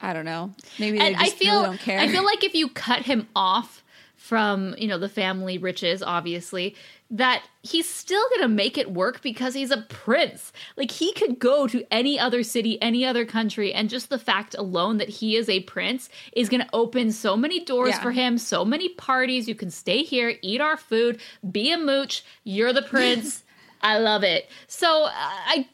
Speaker 2: I don't know. Maybe they
Speaker 1: and
Speaker 2: just
Speaker 1: I feel
Speaker 2: really don't care.
Speaker 1: I feel like if you cut him off from you know the family riches, obviously, that he's still gonna make it work because he's a prince. Like he could go to any other city, any other country, and just the fact alone that he is a prince is gonna open so many doors
Speaker 2: Yeah.
Speaker 1: for him, so many parties. You can stay here, eat our food, be a mooch. You're the prince. I love it. So uh, I.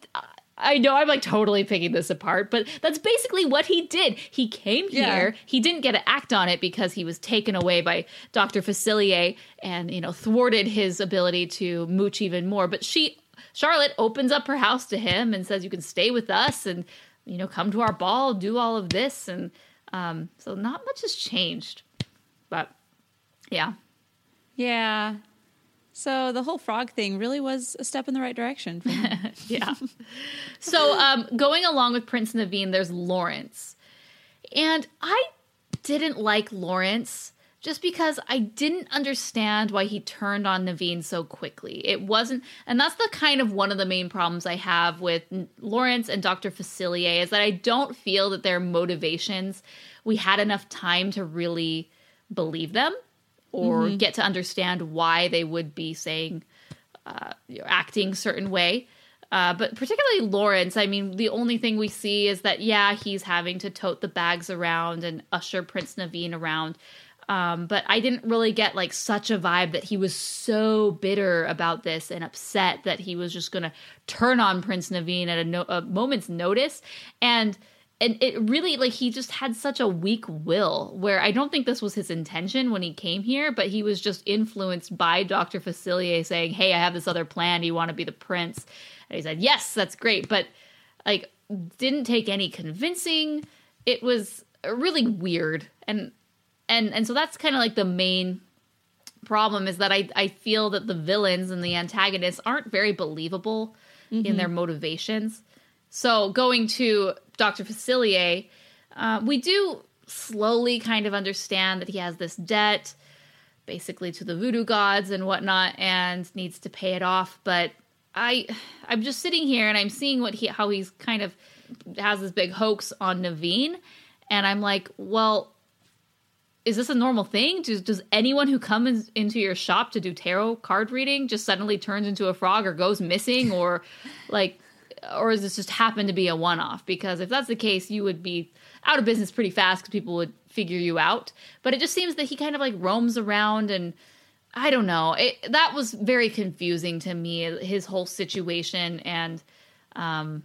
Speaker 1: I know I'm like totally picking this apart, but that's basically what he did. He came
Speaker 2: Yeah.
Speaker 1: here. He didn't get to act on it because he was taken away by Dr. Facilier and, you know, thwarted his ability to mooch even more. But she, Charlotte, opens up her house to him and says, You can stay with us and, you know, come to our ball, do all of this. And um, so not much has changed. But yeah.
Speaker 2: yeah so the whole frog thing really was a step in the right direction
Speaker 1: yeah. So, um, going along with Prince Naveen, there's Lawrence. And I didn't like Lawrence just because I didn't understand why he turned on Naveen so quickly. It wasn't, and that's the kind of one of the main problems I have with Lawrence and Dr. Facilier is that I don't feel that their motivations, we had enough time to really believe them or get to understand why they would be saying uh, acting certain way. Uh, but particularly Lawrence, I mean, the only thing we see is that, yeah, he's having to tote the bags around and usher Prince Naveen around. Um, but I didn't really get like such a vibe that he was so bitter about this and upset that he was just going to turn on Prince Naveen at a, no- a moment's notice. And and it really like he just had such a weak will where I don't think this was his intention when he came here, but he was just influenced by Dr. Facilier saying, Hey, I have this other plan. Do you want to be the prince? And he said, Yes, that's great. But like didn't take any convincing. It was really weird. And and and so that's kind of like the main problem is that I, I feel that the villains and the antagonists aren't very believable in mm-hmm. their motivations. So going to Dr. Facilier, uh, we do slowly kind of understand that he has this debt basically to the voodoo gods and whatnot and needs to pay it off. But I I'm just sitting here and I'm seeing what he how he's kind of has this big hoax on Naveen and I'm like, well, is this a normal thing? Does, does anyone who comes into your shop to do tarot card reading just suddenly turns into a frog or goes missing or like or does this just happen to be a one-off? Because if that's the case, you would be out of business pretty fast because people would figure you out. But it just seems that he kind of like roams around and I don't know. It, that was very confusing to me. His whole situation and um,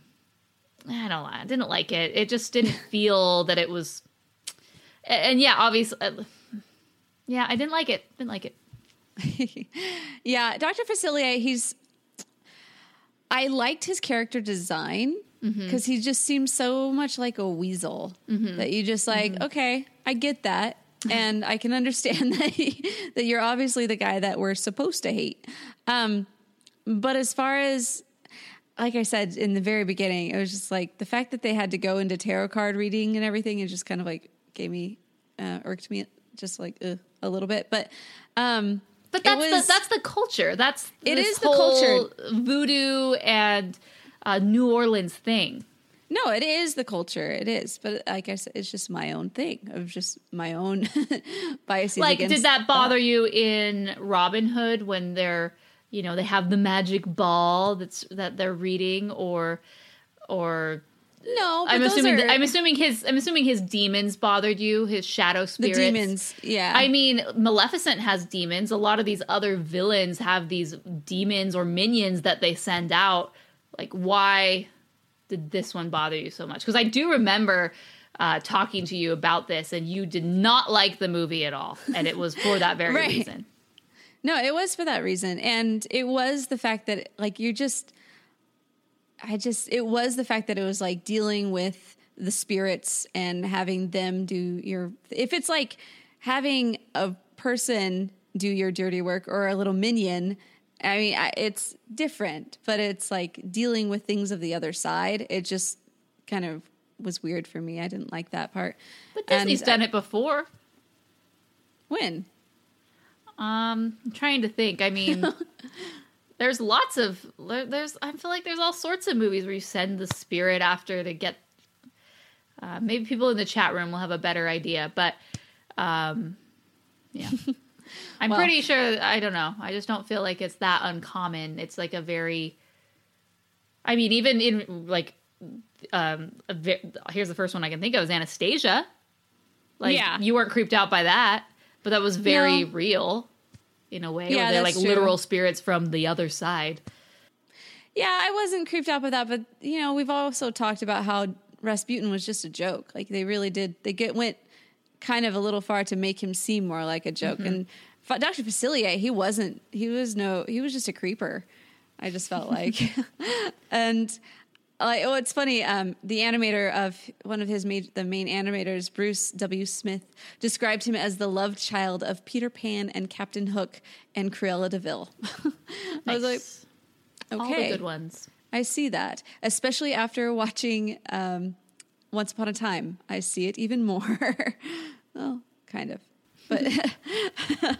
Speaker 1: I don't know. I didn't like it. It just didn't feel that it was. And yeah, obviously, uh, yeah, I didn't like it. Didn't like it.
Speaker 2: yeah, Dr. Facilier, he's. I liked his character design because he just seems so much like a weasel that you just like, okay, I get that. And I can understand that he, that you're obviously the guy that we're supposed to hate. Um, but as far as like I said in the very beginning, it was just like the fact that they had to go into tarot card reading and everything. It just kind of like gave me uh, irked me just like uh, a little bit. But um,
Speaker 1: But that's
Speaker 2: was-
Speaker 1: the that's the culture. That's
Speaker 2: It
Speaker 1: this
Speaker 2: is the
Speaker 1: whole
Speaker 2: culture.
Speaker 1: voodoo and uh, New Orleans thing.
Speaker 2: no, it is the culture. It is, but like I said, it's just my own thing of just my own biases.
Speaker 1: Like, did that bother you in Robin Hood when they're you know they have the magic ball that's that they're reading or or
Speaker 2: No, but
Speaker 1: I'm assuming
Speaker 2: are
Speaker 1: I'm assuming his I'm assuming his demons bothered you, his shadow spirits.
Speaker 2: the demons. Yeah,
Speaker 1: I mean, Maleficent has demons. A lot of these other villains have these demons or minions that they send out. Like, why did this one bother you so much? Because I do remember uh, talking to you about this, and you did not like the movie at all, and it was for that very
Speaker 2: Right.
Speaker 1: reason.
Speaker 2: No, it was for that reason. And it was the fact that, like, you're just, I just, it was the fact that it was like dealing with the spirits and having them do your, if it's like having a person do your dirty work or a little minion, I mean, I- it's different, but it's like dealing with things of the other side. It just kind of was weird for me. I didn't like that part.
Speaker 1: But Disney's
Speaker 2: And
Speaker 1: done
Speaker 2: I-
Speaker 1: it before.
Speaker 2: When?
Speaker 1: Um, I'm trying to think. I mean, there's lots of there's. I feel like there's all sorts of movies where you send the spirit after to get. Uh, maybe people in the chat room will have a better idea, but um, yeah, I'm
Speaker 2: Well-
Speaker 1: pretty sure. I don't know. I just don't feel like it's that uncommon. It's like a very. I mean, even in like, um, here's the first one I can think of is Anastasia. Like
Speaker 2: Yeah.
Speaker 1: you weren't creeped out by that, but that was very
Speaker 2: No.
Speaker 1: real in a way.
Speaker 2: Yeah,
Speaker 1: they're like
Speaker 2: true.
Speaker 1: literal spirits from the other side.
Speaker 2: Yeah, I wasn't creeped out by that, but you know, we've also talked about how Rasputin was just a joke. Like they really did, they get went kind of a little far to make him seem more like a joke. Mm-hmm. And Dr. Facilier, he wasn't. He was no. He was just a creeper. I just felt like, and like, oh, it's funny. Um, the animator of one of his ma- the main animators, Bruce W. Smith, described him as the love child of Peter Pan and Captain Hook and Cruella de Vil. I was like, okay,
Speaker 1: all the good ones.
Speaker 2: I see that, especially after watching um, Once Upon a Time. I see it even more. well, kind of, but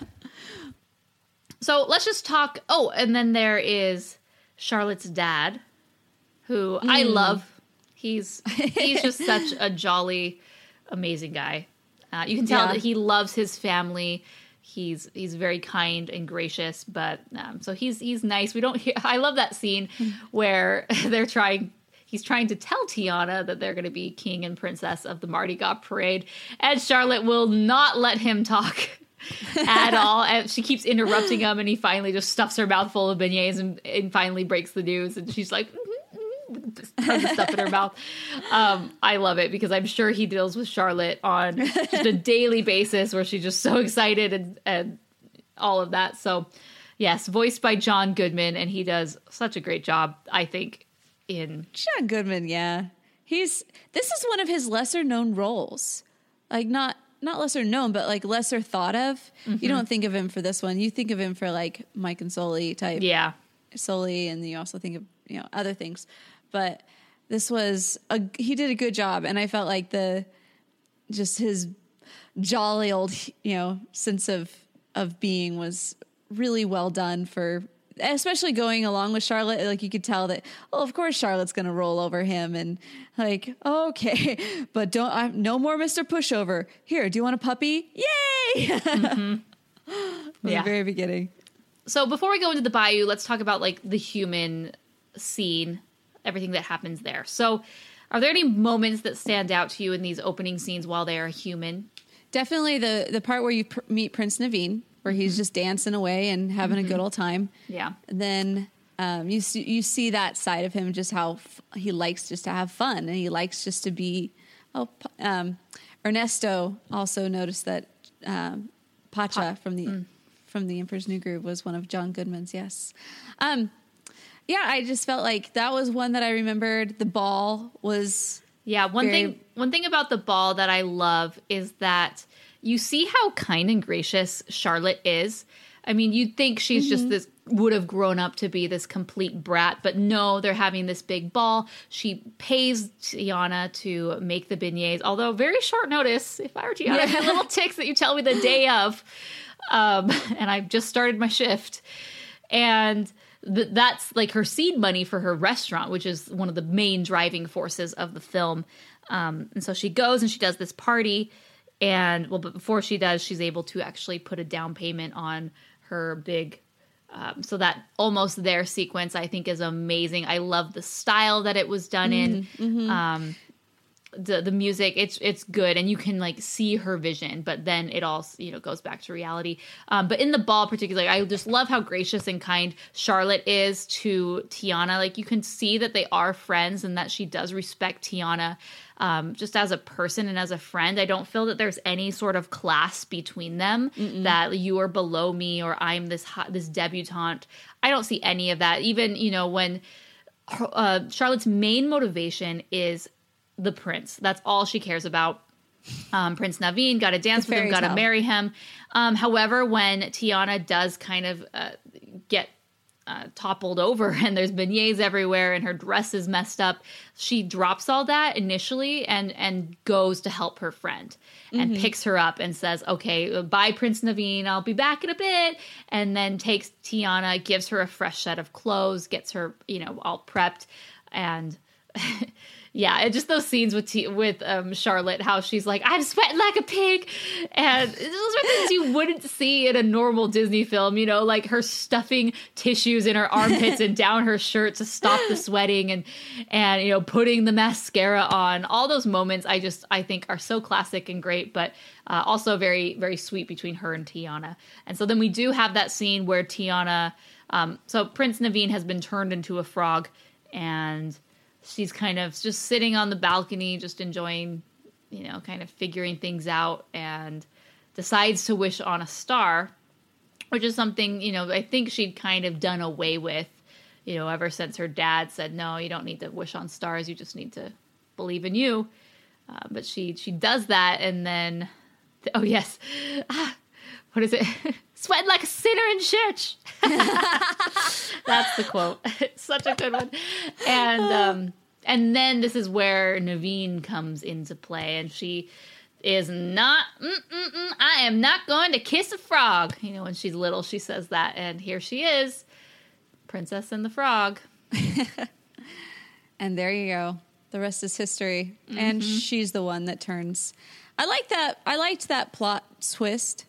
Speaker 1: So let's just talk. Oh, and then there is Charlotte's dad, who I love. He's he's just such a jolly, amazing guy. Uh, you can tell
Speaker 2: Yeah.
Speaker 1: that he loves his family. He's he's very kind and gracious, but um, so he's he's nice. We don't. Hear, I love that scene where they're trying. He's trying to tell Tiana that they're going to be king and princess of the Mardi Gras parade, and Charlotte will not let him talk at all. And she keeps interrupting him, and he finally just stuffs her mouth full of beignets and, and finally breaks the news. And she's like, "Mhm, mhm," just tons of stuff in her mouth. Um, I love it because I'm sure he deals with Charlotte on just a daily basis where she's just so excited and, and all of that. So, yes, voiced by John Goodman, and he does such a great job, I think, in
Speaker 2: John Goodman, yeah, he's this is one of his lesser known roles. Like not not lesser known, but like lesser thought of.
Speaker 1: Mm-hmm.
Speaker 2: You don't think of him for this one. You think of him for like Mike and Sully type.
Speaker 1: Yeah.
Speaker 2: Sully, and you also think of you know other things. But this was a he did a good job, and I felt like the just his jolly old you know sense of of being was really well done for especially going along with Charlotte. Like you could tell that oh of course Charlotte's going to roll over him and like okay but don't I, no more Mr. Pushover. Here do you want a puppy? Yay! From
Speaker 1: Yeah.
Speaker 2: the very beginning.
Speaker 1: So before we go into the bayou, let's talk about like the human scene, everything that happens there. So, are there any moments that stand out to you in these opening scenes while they are human?
Speaker 2: Definitely the the part where you pr- meet Prince Naveen, where he's just dancing away and having a good old time.
Speaker 1: Yeah.
Speaker 2: Then um, you see you see that side of him, just how f- he likes just to have fun, and he likes just to be. Oh, um, Ernesto also noticed that um, Pacha from the from the Emperor's New Groove was one of John Goodman's. Yes. Um, yeah, I just felt like that was one that I remembered. The ball was
Speaker 1: Yeah, one
Speaker 2: Very-
Speaker 1: thing one thing about the ball that I love is that you see how kind and gracious Charlotte is. I mean, you'd think she's just this would have grown up to be this complete brat, but no, they're having this big ball. She pays Tiana to make the beignets, although very short notice. If I were Tiana, I'd get little ticks that you tell me the day of. Um, and I've just started my shift. And th- that's like her seed money for her restaurant, which is one of the main driving forces of the film. Um, and so she goes and she does this party. And well, but before she does, she's able to actually put a down payment on her big. Um, so that almost there sequence I think is amazing. I love the style that it was done in. Um, the the music it's it's good and you can like see her vision but then it all you know goes back to reality. Um, but in the ball particularly i just love how gracious and kind charlotte is to tiana. Like you can see that they are friends and that she does respect tiana um, just as a person and as a friend. I don't feel that there's any sort of class between them that you are below me or i'm this hot, this debutante. I don't see any of that. Even you know when uh, Charlotte's main motivation is the prince. That's all she cares about. Um, prince Naveen got to dance with him, got to marry him. Um, however, when Tiana does kind of uh, get uh, toppled over and there's beignets everywhere and her dress is messed up, she drops all that initially and and goes to help her friend and picks her up and says, "Okay, bye, Prince Naveen. I'll be back in a bit." And then takes Tiana, gives her a fresh set of clothes, gets her you know all prepped, and yeah, and just those scenes with T- with um, Charlotte, how she's like, "I'm sweating like a pig," and those are things you wouldn't see in a normal Disney film. You know, like her stuffing tissues in her armpits and down her shirt to stop the sweating, and and you know, putting the mascara on. All those moments, I just I think are so classic and great, but uh, also very very sweet between her and Tiana. And so then we do have that scene where Tiana, um, so Prince Naveen has been turned into a frog, and she's kind of just sitting on the balcony, just enjoying, you know, kind of figuring things out, and decides to wish on a star, which is something, you know, I think she'd kind of done away with, you know, ever since her dad said, no, you don't need to wish on stars, you just need to believe in you. Uh, but she she does that, and then, oh yes, ah, what is it? Sweating like a sinner in church. That's the quote. It's such a good one. And um, and then this is where Naveen comes into play, and she is not. I am not going to kiss a frog. You know, when she's little, she says that, and here she is, Princess and the Frog.
Speaker 2: And there you go. The rest is history. And she's the one that turns. I like that. I liked that plot twist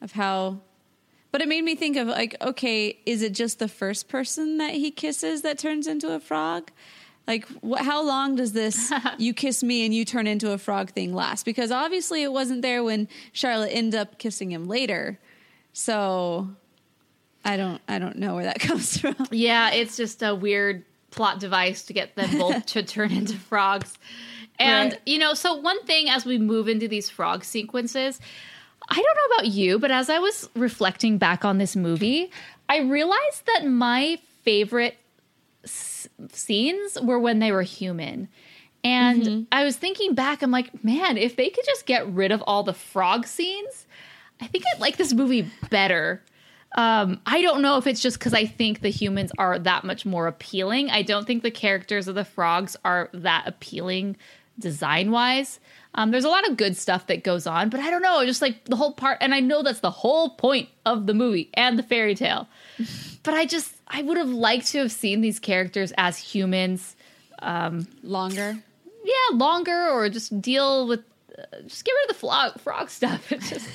Speaker 2: of how. But it made me think of like, okay, is it just the first person that he kisses that turns into a frog? Like, wh- how long does this "you kiss me and you turn into a frog" thing last? Because obviously, it wasn't there when Charlotte ended up kissing him later. So, I don't, I don't know where that comes from.
Speaker 1: Yeah, it's just a weird plot device to get them both to turn into frogs. And,
Speaker 2: Right.
Speaker 1: you know, so one thing as we move into these frog sequences, I don't know about you, but as I was reflecting back on this movie, I realized that my favorite s- scenes were when they were human. And I was thinking back, I'm like, man, if they could just get rid of all the frog scenes, I think I'd like this movie better. Um, I don't know if it's just because I think the humans are that much more appealing. I don't think the characters of the frogs are that appealing design wise. Um, there's a lot of good stuff that goes on, but I don't know, just like the whole part, and I know that's the whole point of the movie and the fairy tale. but I just, I would have liked to have seen these characters as humans
Speaker 2: Longer.
Speaker 1: yeah, longer or just deal with uh, just get rid of the frog, frog stuff. It's just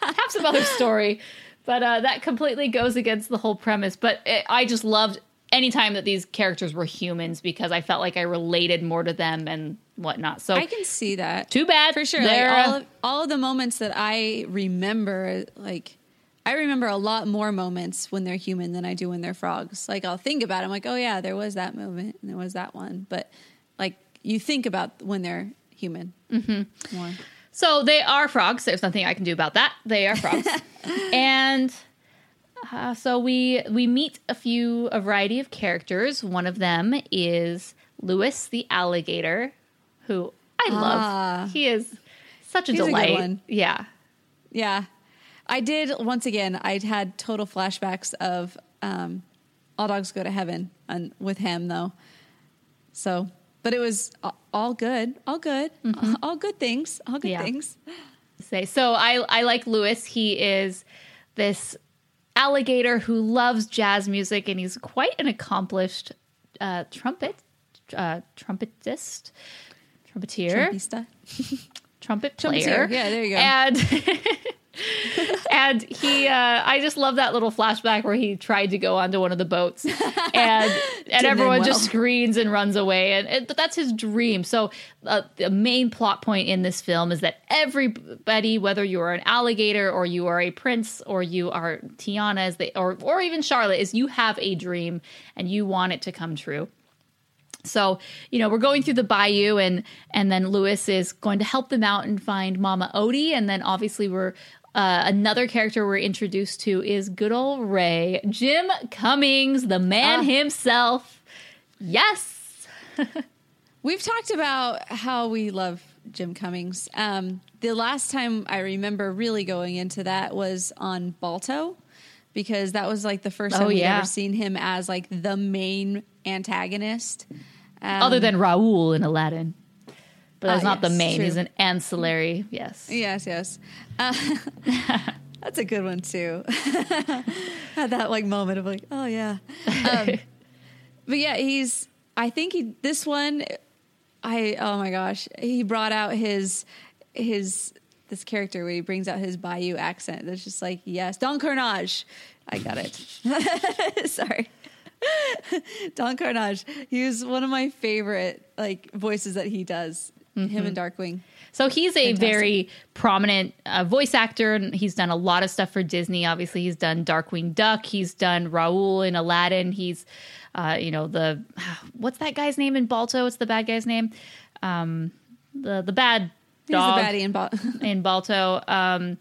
Speaker 1: have some other story. But uh, that completely goes against the whole premise. But it, I just loved anytime that these characters were humans because I felt like I related more to them and whatnot. So
Speaker 2: I can see that.
Speaker 1: too bad
Speaker 2: for sure. Like all of, all of the moments that I remember, like I remember a lot more moments when they're human than I do when they're frogs. Like I'll think about, it, I'm like, oh yeah, there was that moment and there was that one. But like you think about when they're human
Speaker 1: Mm-hmm.
Speaker 2: more.
Speaker 1: So they are frogs. There's nothing I can do about that. They are frogs, and uh, so we we meet a few a variety of characters. One of them is Louis the alligator, who I love.
Speaker 2: Ah.
Speaker 1: he is such a
Speaker 2: He's a
Speaker 1: delight.
Speaker 2: one.
Speaker 1: Yeah,
Speaker 2: Yeah. I did once again. I'd had total flashbacks of um, All Dogs Go to Heaven and with him though. So, but it was all good, all good, all good things, all good
Speaker 1: Mm-hmm. Yeah.
Speaker 2: things.
Speaker 1: say so. I I like Louis. He is this alligator who loves jazz music, and he's quite an accomplished uh, trumpet uh, trumpetist, trumpeter.
Speaker 2: Trumpista.
Speaker 1: trumpet
Speaker 2: Trumpeter.
Speaker 1: player.
Speaker 2: Yeah, there you go.
Speaker 1: And and he, uh, I just love that little flashback where he tried to go onto one of the boats, and and everyone
Speaker 2: end
Speaker 1: just screams and runs away, and but that's his dream. So uh, the main plot point in this film is that everybody, whether you are an alligator or you are a prince or you are Tiana, as they or or even Charlotte, is you have a dream and you want it to come true. So, you know, we're going through the bayou and and then Louis is going to help them out and find Mama Odie and then obviously we're uh, another character we're introduced to is good old Ray, Jim Cummings, the man
Speaker 2: Ah.
Speaker 1: himself. Yes.
Speaker 2: We've talked about how we love Jim Cummings. Um, the last time I remember really going into that was on Balto, because that was like the first time
Speaker 1: Oh,
Speaker 2: we'd
Speaker 1: yeah.
Speaker 2: ever seen him as like the main antagonist. Um,
Speaker 1: Other than Raoul in Aladdin. But that's
Speaker 2: Ah,
Speaker 1: not the main.
Speaker 2: true.
Speaker 1: He's an ancillary. Yes.
Speaker 2: Yes, yes. Uh, that's a good one too. Had that like moment of like, oh yeah. Um, but yeah, he's. I think he. This one, I. Oh my gosh, he brought out his his this character where he brings out his Bayou accent. That's just like yes, Don Karnage. I got it. Sorry. Don Karnage. He was one of my favorite like voices that he does. Him and Darkwing.
Speaker 1: So he's a
Speaker 2: Fantastic.
Speaker 1: very prominent uh, voice actor, and he's done a lot of stuff for Disney. Obviously, he's done Darkwing Duck. He's done Raoul in Aladdin. He's, uh, you know, the what's that guy's name in Balto? What's the bad guy's name? Um, the the bad dog.
Speaker 2: He's the baddie in
Speaker 1: in Balto. Um,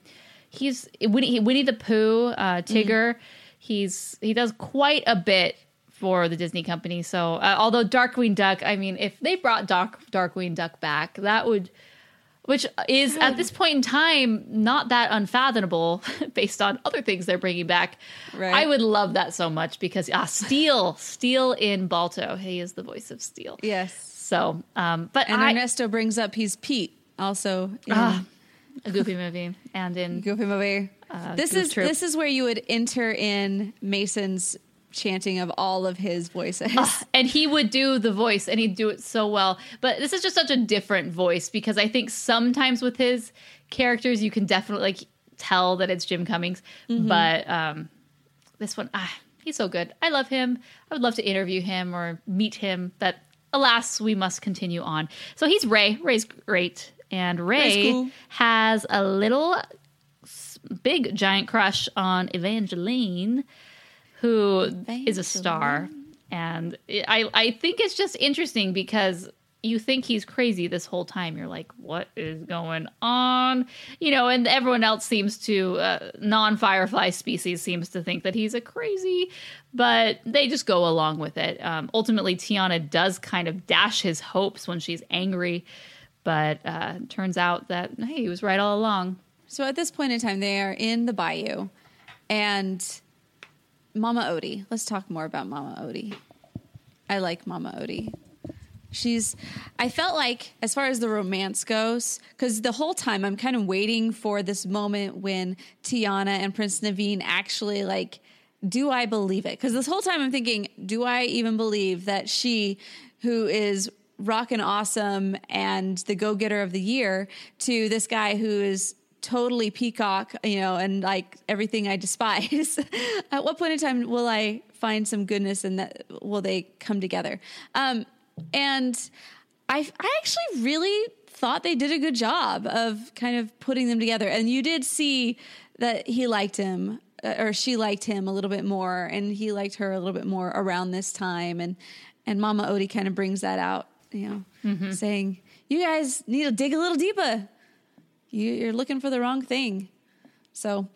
Speaker 1: he's Winnie, Winnie the Pooh, uh, Tigger. He's he does quite a bit for the Disney company. So uh, although Darkwing Duck, I mean, if they brought Dark Darkwing Duck back, that would. Which is at this point in time not that unfathomable based on other things they're bringing back.
Speaker 2: Right.
Speaker 1: I would love that so much because ah, Steel, Steel in Balto, he is the voice of Steel.
Speaker 2: Yes.
Speaker 1: So, um, but
Speaker 2: And
Speaker 1: I,
Speaker 2: Ernesto brings up he's Pete also in
Speaker 1: Ah, a goofy movie and in
Speaker 2: Goof Him Away.
Speaker 1: Uh,
Speaker 2: this
Speaker 1: Goof
Speaker 2: is
Speaker 1: Troop.
Speaker 2: this is where you would enter in Mason's chanting of all of his voices.
Speaker 1: and he would do the voice and he'd do it so well. But this is just such a different voice because i think sometimes with his characters you can definitely like tell that it's jim cummings. But um this one ah, he's so good. I love him. I would love to interview him or meet him but alas we must continue on. So he's ray. Ray's great. And ray
Speaker 2: cool.
Speaker 1: has a little big giant crush on evangeline who is a star and I, I think it's just interesting because you think he's crazy this whole time. You're like, what is going on? You know, and everyone else seems to, uh, non Firefly species seems to think that he's a crazy, but they just go along with it. Um, ultimately, Tiana does kind of dash his hopes when she's angry, but uh, turns out that, hey, he was right all along.
Speaker 2: So at this point in time, they are in the bayou, and Mama Odie. Let's talk more about Mama Odie. I like Mama Odie. She's, I felt like, as far as the romance goes, because the whole time I'm kind of waiting for this moment when Tiana and Prince Naveen actually like, do I believe it? Because this whole time I'm thinking, do I even believe that she, who is rockin' awesome and the go getter of the year, to this guy who is totally peacock, you know, and like everything I despise. At what point in time will I find some goodness and that will they come together? Um, and I, I actually really thought they did a good job of kind of putting them together. And you did see that he liked him uh, or she liked him a little bit more and he liked her a little bit more around this time. And, and Mama Odie kind of brings that out, you know, saying, you guys need to dig a little deeper you're looking for the wrong thing. So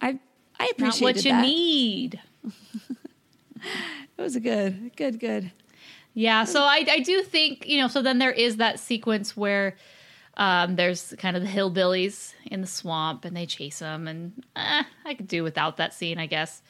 Speaker 2: I I
Speaker 1: Not
Speaker 2: appreciate
Speaker 1: what you
Speaker 2: that.
Speaker 1: need.
Speaker 2: It was a good, good, good.
Speaker 1: Yeah, so I, I do think, you know, so then there is that sequence where um, there's kind of the hillbillies in the swamp and they chase them, and eh, I could do without that scene, I guess.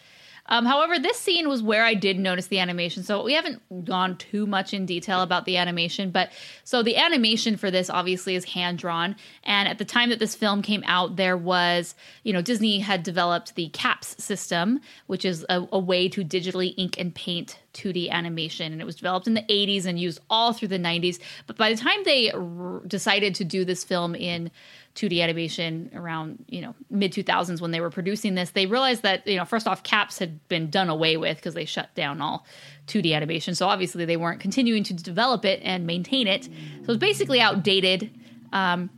Speaker 1: Um, however, this scene was where I did notice the animation. So we haven't gone too much in detail about the animation, but so the animation for this obviously is hand drawn. And at the time that this film came out, there was, you know, Disney had developed the CAPS system, which is a, a way to digitally ink and paint 2D animation. And it was developed in the 80s and used all through the 90s. But by the time they r- decided to do this film in 2D animation around, you know, mid 2000s when they were producing this, they realized that, you know, first off, CAPS had been done away with because they shut down all 2D animation. So obviously they weren't continuing to develop it and maintain it. So it's basically outdated. Um,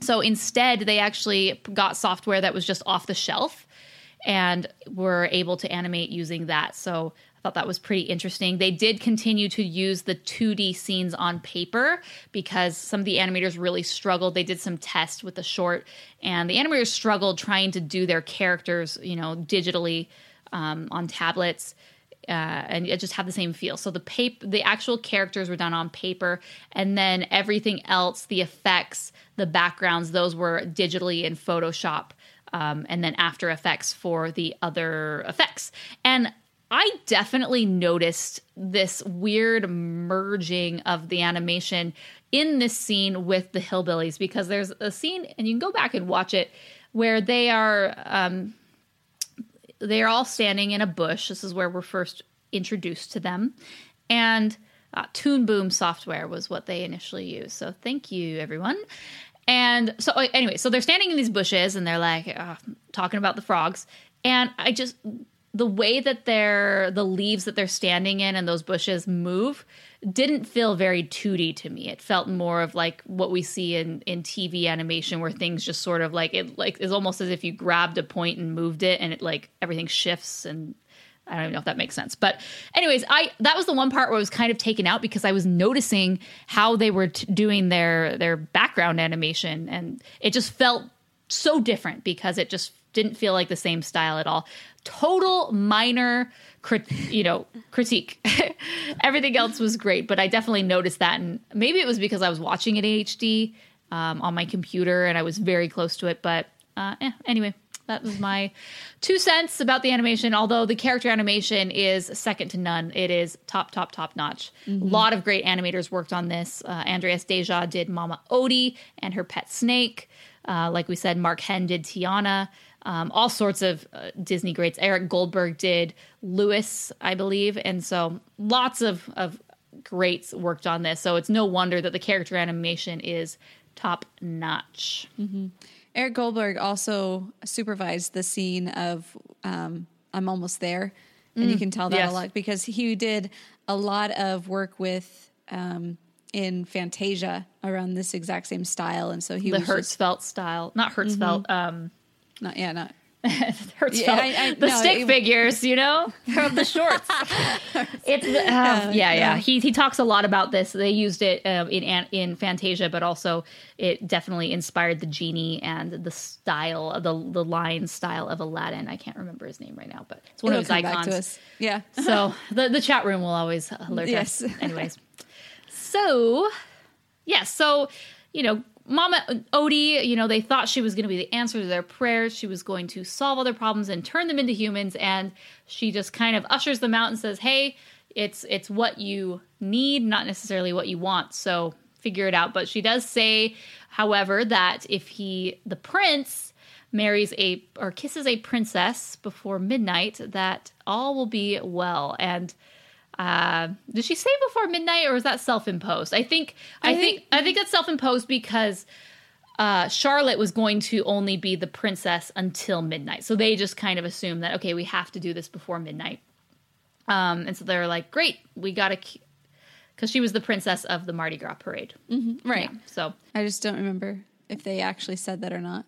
Speaker 1: so instead, they actually got software that was just off the shelf and were able to animate using that. So thought that was pretty interesting. They did continue to use the 2D scenes on paper because some of the animators really struggled. They did some tests with the short, and the animators struggled trying to do their characters, you know, digitally um, on tablets. Uh, and it just have the same feel. So the paper, the actual characters were done on paper, and then everything else, the effects, the backgrounds, those were digitally in Photoshop, um, and then After Effects for the other effects. And I definitely noticed this weird merging of the animation in this scene with the hillbillies because there's a scene, and you can go back and watch it, where they are um, they are all standing in a bush. This is where we're first introduced to them, and uh, Toon Boom software was what they initially used. So thank you, everyone. And so uh, anyway, so they're standing in these bushes and they're like uh, talking about the frogs, and I just the way that they're the leaves that they're standing in and those bushes move didn't feel very 2D to me. It felt more of like what we see in in TV animation where things just sort of like it like is almost as if you grabbed a point and moved it and it like everything shifts and I don't even know if that makes sense. But anyways, I that was the one part where I was kind of taken out because I was noticing how they were t- doing their their background animation and it just felt so different because it just didn't feel like the same style at all. Total minor, crit, you know, critique. Everything else was great, but I definitely noticed that, and maybe it was because I was watching it in HD um, on my computer and I was very close to it. But uh, eh, anyway, that was my two cents about the animation. Although the character animation is second to none, it is top, top, top notch. A lot of great animators worked on this. Uh, Andreas Deja did Mama Odie and her pet snake. Uh, like we said, Mark Henn did Tiana. Um, all sorts of uh, Disney greats. Eric Goldberg did Louis, I believe, and so lots of of greats worked on this. So it's no wonder that the character animation is top notch.
Speaker 2: Eric Goldberg also supervised the scene of um, "I'm Almost There," and you can tell that
Speaker 1: yes.
Speaker 2: a lot because he did a lot of work with um, in Fantasia around this exact same style, and so he
Speaker 1: The
Speaker 2: was just-
Speaker 1: Hertzfeld style, not Hertzfeld. Um,
Speaker 2: not yeah not
Speaker 1: it hurts
Speaker 2: Yeah. I- I-
Speaker 1: the
Speaker 2: no,
Speaker 1: stick
Speaker 2: it-
Speaker 1: figures, you know, the shorts. it's the, uh, yeah, yeah. He he talks a lot about this. They used it um, in in Fantasia, but also it definitely inspired the genie and the style, the the line style of Aladdin. I can't remember his name right now, but it's one
Speaker 2: It'll
Speaker 1: of his icons.
Speaker 2: Yeah.
Speaker 1: so the the chat room will always alert
Speaker 2: Yes.
Speaker 1: us. Anyways, so yes, so you know, Mama Odie, you know, they thought she was going to be the answer to their prayers. She was going to solve all their problems and turn them into humans, and she just kind of ushers them out and says, "Hey, it's it's what you need, not necessarily what you want. So figure it out." But she does say, however, that if he, the prince, marries a or kisses a princess before midnight, that all will be well. And uh, did she say before midnight, or is that self-imposed? I think I,
Speaker 2: I
Speaker 1: think,
Speaker 2: think-
Speaker 1: I think that's self-imposed because uh, Charlotte was going to only be the princess until midnight, so they just kind of assumed that okay, we have to do this before midnight. Um, and so they're like, great, we got to, because she was the princess of the Mardi Gras parade,
Speaker 2: Right.
Speaker 1: Yeah, so
Speaker 2: I just don't remember if they actually said that or not.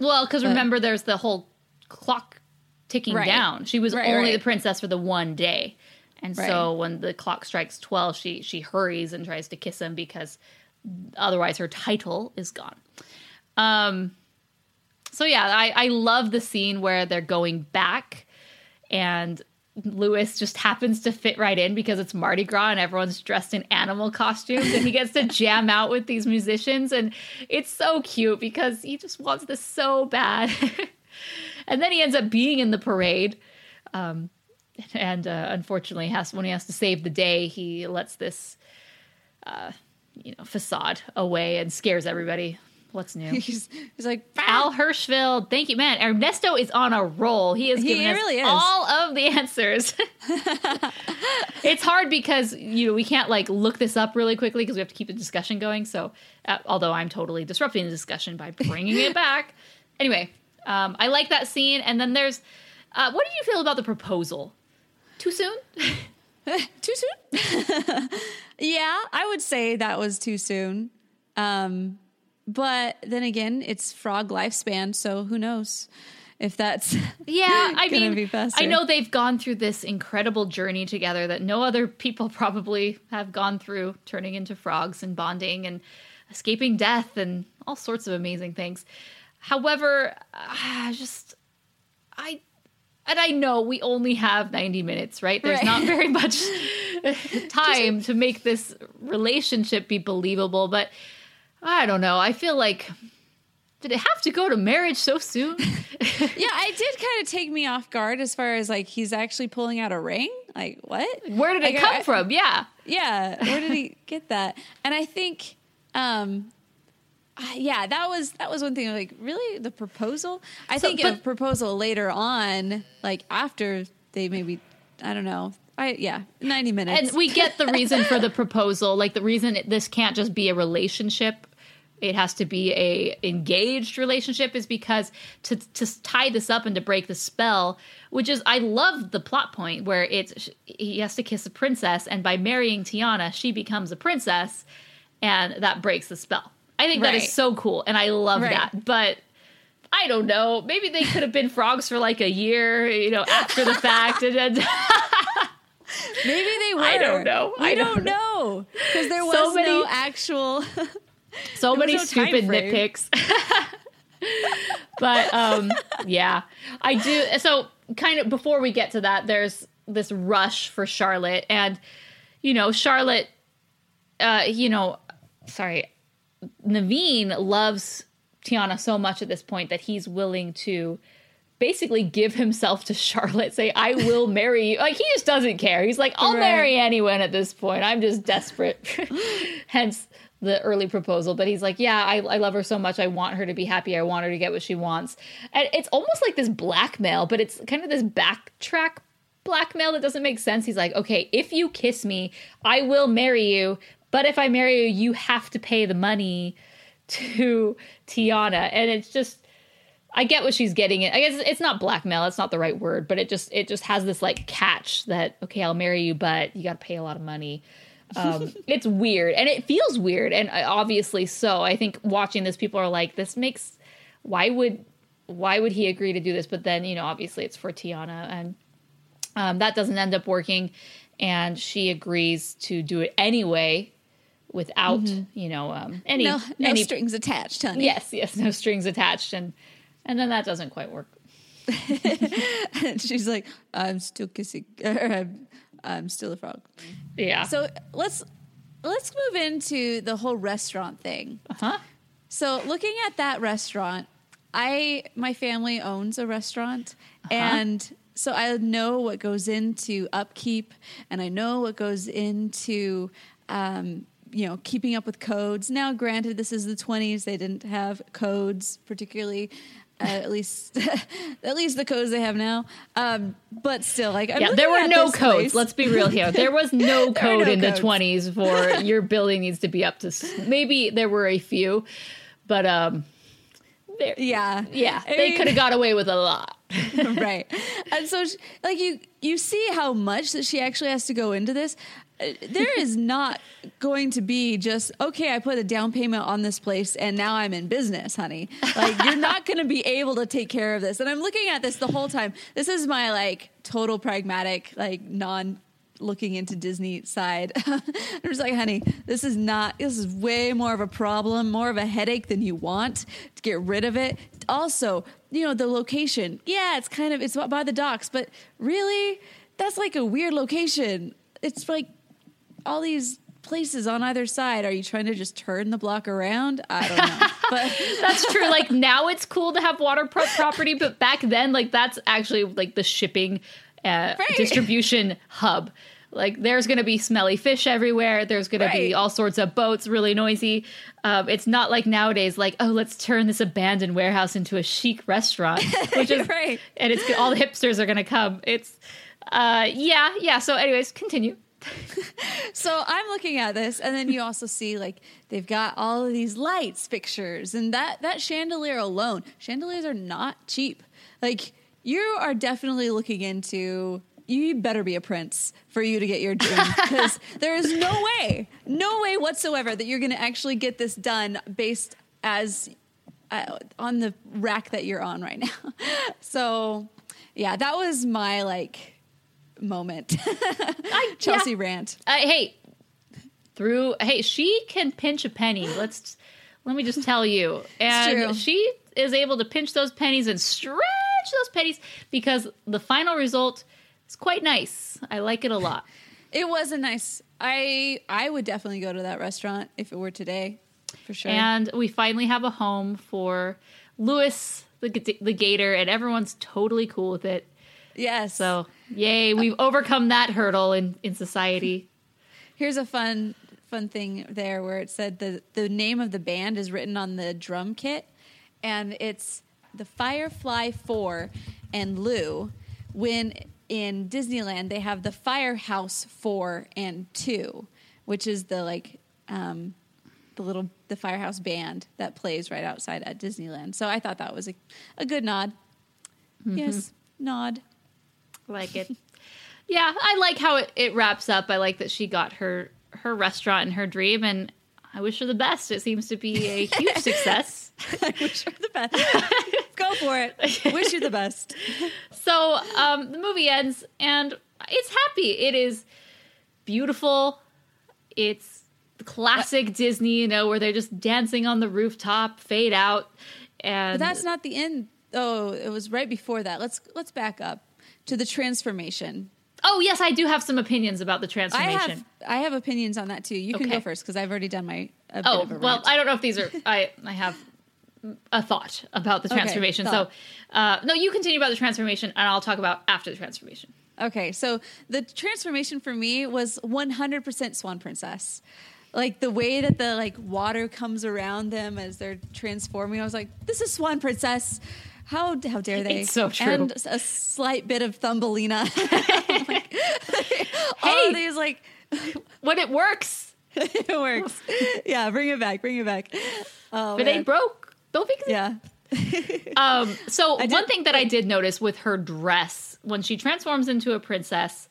Speaker 1: Well, because remember, there's the whole clock ticking
Speaker 2: Right.
Speaker 1: down. She was
Speaker 2: Right,
Speaker 1: only
Speaker 2: right.
Speaker 1: the princess for the one day, and
Speaker 2: Right.
Speaker 1: so when the clock strikes twelve, she she hurries and tries to kiss him because otherwise her title is gone. Um. So yeah, I I love the scene where they're going back, and Louis just happens to fit right in because it's Mardi Gras and everyone's dressed in animal costumes and he gets to jam out with these musicians and it's so cute because he just wants this so bad. and then he ends up being in the parade. Um, and uh, unfortunately has when he has to save the day, he lets this uh, you know facade away and scares everybody. What's new?
Speaker 2: He's, he's like,
Speaker 1: Al Hirschfeld, thank you, man. Ernesto is on a roll. He is
Speaker 2: He
Speaker 1: giving us
Speaker 2: is.
Speaker 1: all of the answers. it's hard because you know we can't like look this up really quickly because we have to keep the discussion going. So, uh, although I'm totally disrupting the discussion by bringing it back, anyway, um, I like that scene. And then there's, uh, what did you feel about the proposal? Too soon?
Speaker 2: too soon? yeah, I would say that was too soon. Um, but then again, it's frog lifespan, so who knows if that's
Speaker 1: Yeah, I mean,
Speaker 2: be.
Speaker 1: I know they've gone through this incredible journey together that no other people probably have gone through, turning into frogs and bonding and escaping death and all sorts of amazing things. However, I just I and I know we only have 90 minutes, right? There's
Speaker 2: Right.
Speaker 1: not very much time to make this relationship be believable, but I don't know. I feel like did it have to go to marriage so soon?
Speaker 2: yeah, it did kind of take me off guard as far as like he's actually pulling out a ring. Like what?
Speaker 1: Where did it
Speaker 2: Like,
Speaker 1: come
Speaker 2: I-
Speaker 1: from? Yeah.
Speaker 2: Yeah, where did he get that? And I think, um, yeah, that was that was one thing. Like, really, the proposal? I
Speaker 1: So,
Speaker 2: think
Speaker 1: but-
Speaker 2: of proposal later on, like after they maybe, I don't know. I yeah, ninety minutes.
Speaker 1: And we get the reason for the proposal. Like the reason it- this can't just be a relationship. It has to be a engaged relationship is because to to tie this up and to break the spell, which is I love the plot point where it's he has to kiss a princess and by marrying Tiana, she becomes a princess and that breaks the spell. I think that
Speaker 2: Right.
Speaker 1: is so cool and I love
Speaker 2: Right.
Speaker 1: that. But I don't know. Maybe they could have been frogs for like a year, you know, after the fact, and then
Speaker 2: maybe they were.
Speaker 1: I don't know. I
Speaker 2: don't,
Speaker 1: don't
Speaker 2: know because there was
Speaker 1: So many-
Speaker 2: no actual.
Speaker 1: so many
Speaker 2: no
Speaker 1: stupid nitpicks. but um yeah. I do so kind of before we get to that, there's this rush for Charlotte and you know, Charlotte uh, you know, sorry, Naveen loves Tiana so much at this point that he's willing to basically give himself to Charlotte, say, I will marry you. Like, he just doesn't care. He's like, I'll
Speaker 2: Right.
Speaker 1: marry anyone at this point. I'm just desperate. Hence the early proposal. But he's like, Yeah, I, I love her so much. I want her to be happy. I want her to get what she wants. And it's almost like this blackmail, but it's kind of this backtrack blackmail that doesn't make sense. He's like, Okay, if you kiss me, I will marry you. But if I marry you, you have to pay the money to Tiana. And it's just I get what she's getting at. I guess it's not blackmail, it's not the right word, but it just it just has this like catch that okay, I'll marry you, but you got to pay a lot of money. Um, it's weird and it feels weird and uh, obviously so. I think watching this people are like this makes why would why would he agree to do this? But then, you know, obviously it's for Tiana, and um, that doesn't end up working. And she agrees to do it anyway without, you know, um, any,
Speaker 2: no, no
Speaker 1: any
Speaker 2: strings attached, honey.
Speaker 1: Yes, yes, no strings attached, and and then that doesn't quite work.
Speaker 2: And she's like, I'm still kissing. Or, I'm, I'm still a frog.
Speaker 1: Yeah.
Speaker 2: So let's let's move into the whole restaurant thing.
Speaker 1: huh?
Speaker 2: So looking at that restaurant, I my family owns a restaurant and so I know what goes into upkeep and I know what goes into um, you know keeping up with codes. Now granted this is the 20s, they didn't have codes particularly uh, at least at least the codes they have now. Um, but still like I'm
Speaker 1: Yeah, there were no codes.
Speaker 2: place-
Speaker 1: Let's be real here. There was no
Speaker 2: There
Speaker 1: code
Speaker 2: no
Speaker 1: in
Speaker 2: codes.
Speaker 1: the 20s for your building needs to be up to. s- Maybe there were a few, but um, there,
Speaker 2: yeah.
Speaker 1: yeah,
Speaker 2: I
Speaker 1: they could have got away with a lot.
Speaker 2: right and so she, like you you see how much that she actually has to go into this there is not going to be just okay i put a down payment on this place and now i'm in business honey. Like you're not going to be able to take care of this. And i'm looking at this the whole time. This is my like total pragmatic like non looking into disney side. I'm just like honey this is not this is way more of a problem more of a headache than you want to get rid of it. Also you know the location. Yeah it's kind of it's by the docks but really that's like a weird location. It's like all these places on either side are you trying to just turn the block around i don't know but
Speaker 1: That's true. Like now, it's cool to have water pro- property, but back then, like that's actually like the shipping uh,
Speaker 2: Right.
Speaker 1: distribution hub. Like there's going to be smelly fish everywhere. There's going to be all sorts of boats, really noisy. Um, it's not like nowadays, like oh, let's turn this abandoned warehouse into a chic restaurant, which is
Speaker 2: Right.
Speaker 1: and it's all the hipsters are going to come. It's uh, yeah, yeah. So, anyways, continue.
Speaker 2: So I'm looking at this, and then you also see like they've got all of these lights, fixtures, and that that chandelier alone. Chandeliers are not cheap. Like you are definitely looking into. You better be a prince for you to get your dream because there is no way, no way whatsoever that you're going to actually get this done based as uh, on the rack that you're on right now. so, yeah, that was my like moment.
Speaker 1: I,
Speaker 2: Chelsea
Speaker 1: yeah.
Speaker 2: rant.
Speaker 1: Uh, hey, through hey, she can pinch a penny. Let's let me just tell you, and she is able to pinch those pennies and stretch those pennies because the final result is quite nice. I like it a lot.
Speaker 2: It was a nice. I I would definitely go to that restaurant if it were today, for sure.
Speaker 1: And we finally have a home for Louis the the gator, and everyone's totally cool with it.
Speaker 2: Yes.
Speaker 1: So yay, we've overcome that hurdle in in society.
Speaker 2: here's a fun fun thing there where it said the the name of the band is written on the drum kit, and it's the Firefly Four and Lou. When in Disneyland they have the Firehouse Four and Two, which is the like. Um, the little the firehouse band that plays right outside at Disneyland. So I thought that was a, a good nod. Yes, nod.
Speaker 1: Like it. Yeah, I like how it, it wraps up. I like that she got her her restaurant and her dream, and I wish her the best. It seems to be a huge success.
Speaker 2: I wish her the best. Go for it. Wish you the best.
Speaker 1: So um, the movie ends, and it's happy. It is beautiful. It's classic Disney, you know, where they're just dancing on the rooftop, fade out, and
Speaker 2: But that's not the end. Oh, it was right before that. Let's let's back up to the transformation.
Speaker 1: oh yes, I do have some opinions about the
Speaker 2: I
Speaker 1: transformation.
Speaker 2: have I have opinions on that too. You can
Speaker 1: Okay.
Speaker 2: go first because I've already done my. A bit
Speaker 1: Oh well. I don't know if these are. I I have a thought about the transformation.
Speaker 2: thought.
Speaker 1: so uh, no, you continue about the transformation, and I'll talk about after the transformation.
Speaker 2: Okay, so the transformation for me was 100% Swan Princess. Like the way that the like water comes around them as they're transforming, I was like, "This is Swan Princess." How how dare they?
Speaker 1: It's so true.
Speaker 2: And a slight bit of Thumbelina. Like, all
Speaker 1: Hey!
Speaker 2: of these like
Speaker 1: When it works,
Speaker 2: it works. Yeah, bring it back. Bring it back. Oh,
Speaker 1: but
Speaker 2: man.
Speaker 1: ain't broke. Don't fix it.
Speaker 2: Yeah.
Speaker 1: Um, so
Speaker 2: I
Speaker 1: one thing that I did notice with her dress when she transforms into a princess,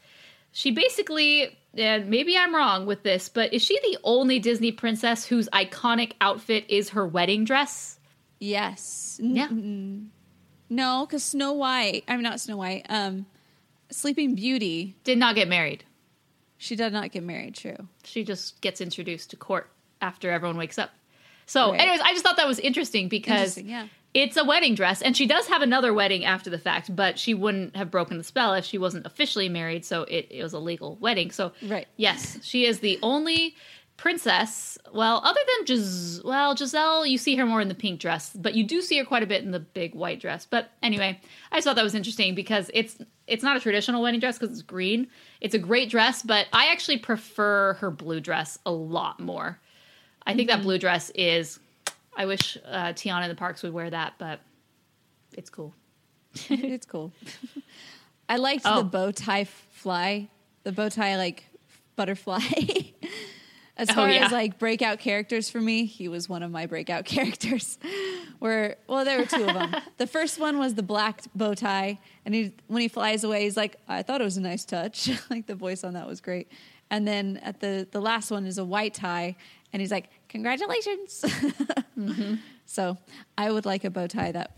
Speaker 1: she basically, and maybe I'm wrong with this, but is she the only Disney princess whose iconic outfit is her wedding dress?
Speaker 2: Yes.
Speaker 1: Yeah.
Speaker 2: No, because Snow White. I'm not Snow White. Um, Sleeping Beauty.
Speaker 1: Did not get married.
Speaker 2: She did not get married. True.
Speaker 1: She just gets introduced to court after everyone wakes up. So,
Speaker 2: Right.
Speaker 1: anyways, I just thought that was interesting because
Speaker 2: Interesting, yeah.
Speaker 1: it's a wedding dress, and she does have another wedding after the fact, but she wouldn't have broken the spell if she wasn't officially married. So it, it was a legal wedding. So
Speaker 2: Right.
Speaker 1: yes, she is the only princess. Well, other than Gis- well, Giselle, you see her more in the pink dress, but you do see her quite a bit in the big white dress. But anyway, I just thought that was interesting because it's it's not a traditional wedding dress because it's green. It's a great dress, but I actually prefer her blue dress a lot more. I think that blue dress is. I wish uh, Tiana in the parks would wear that, but it's cool.
Speaker 2: it's cool. I liked
Speaker 1: Oh.
Speaker 2: the bow tie fly, the bow tie like butterfly. as
Speaker 1: Oh,
Speaker 2: far
Speaker 1: yeah.
Speaker 2: as like breakout characters for me, he was one of my breakout characters. Where well, there were two of them. the first one was the black bow tie, and he when he flies away, he's like, "I thought it was a nice touch." like the voice on that was great. And then at the the last one is a white tie, and he's like, "Congratulations." Mm-hmm. So I would like a bow tie that.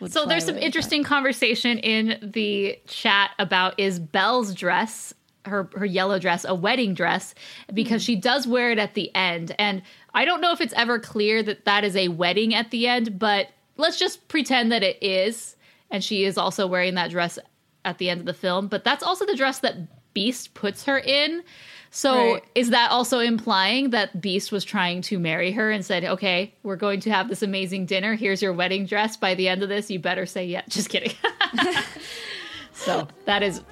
Speaker 2: Would
Speaker 1: So there's some interesting conversation in the chat about is Belle's dress, her her yellow dress, a wedding dress because mm. she does wear it at the end, and I don't know if it's ever clear that that is a wedding at the end, but let's just pretend that it is, and she is also wearing that dress at the end of the film. But that's also the dress that Beast puts her in. So
Speaker 2: Right.
Speaker 1: is that also implying that Beast was trying to marry her and said, "Okay, we're going to have this amazing dinner. Here's your wedding dress. By the end of this, you better say yeah." Just kidding. so that is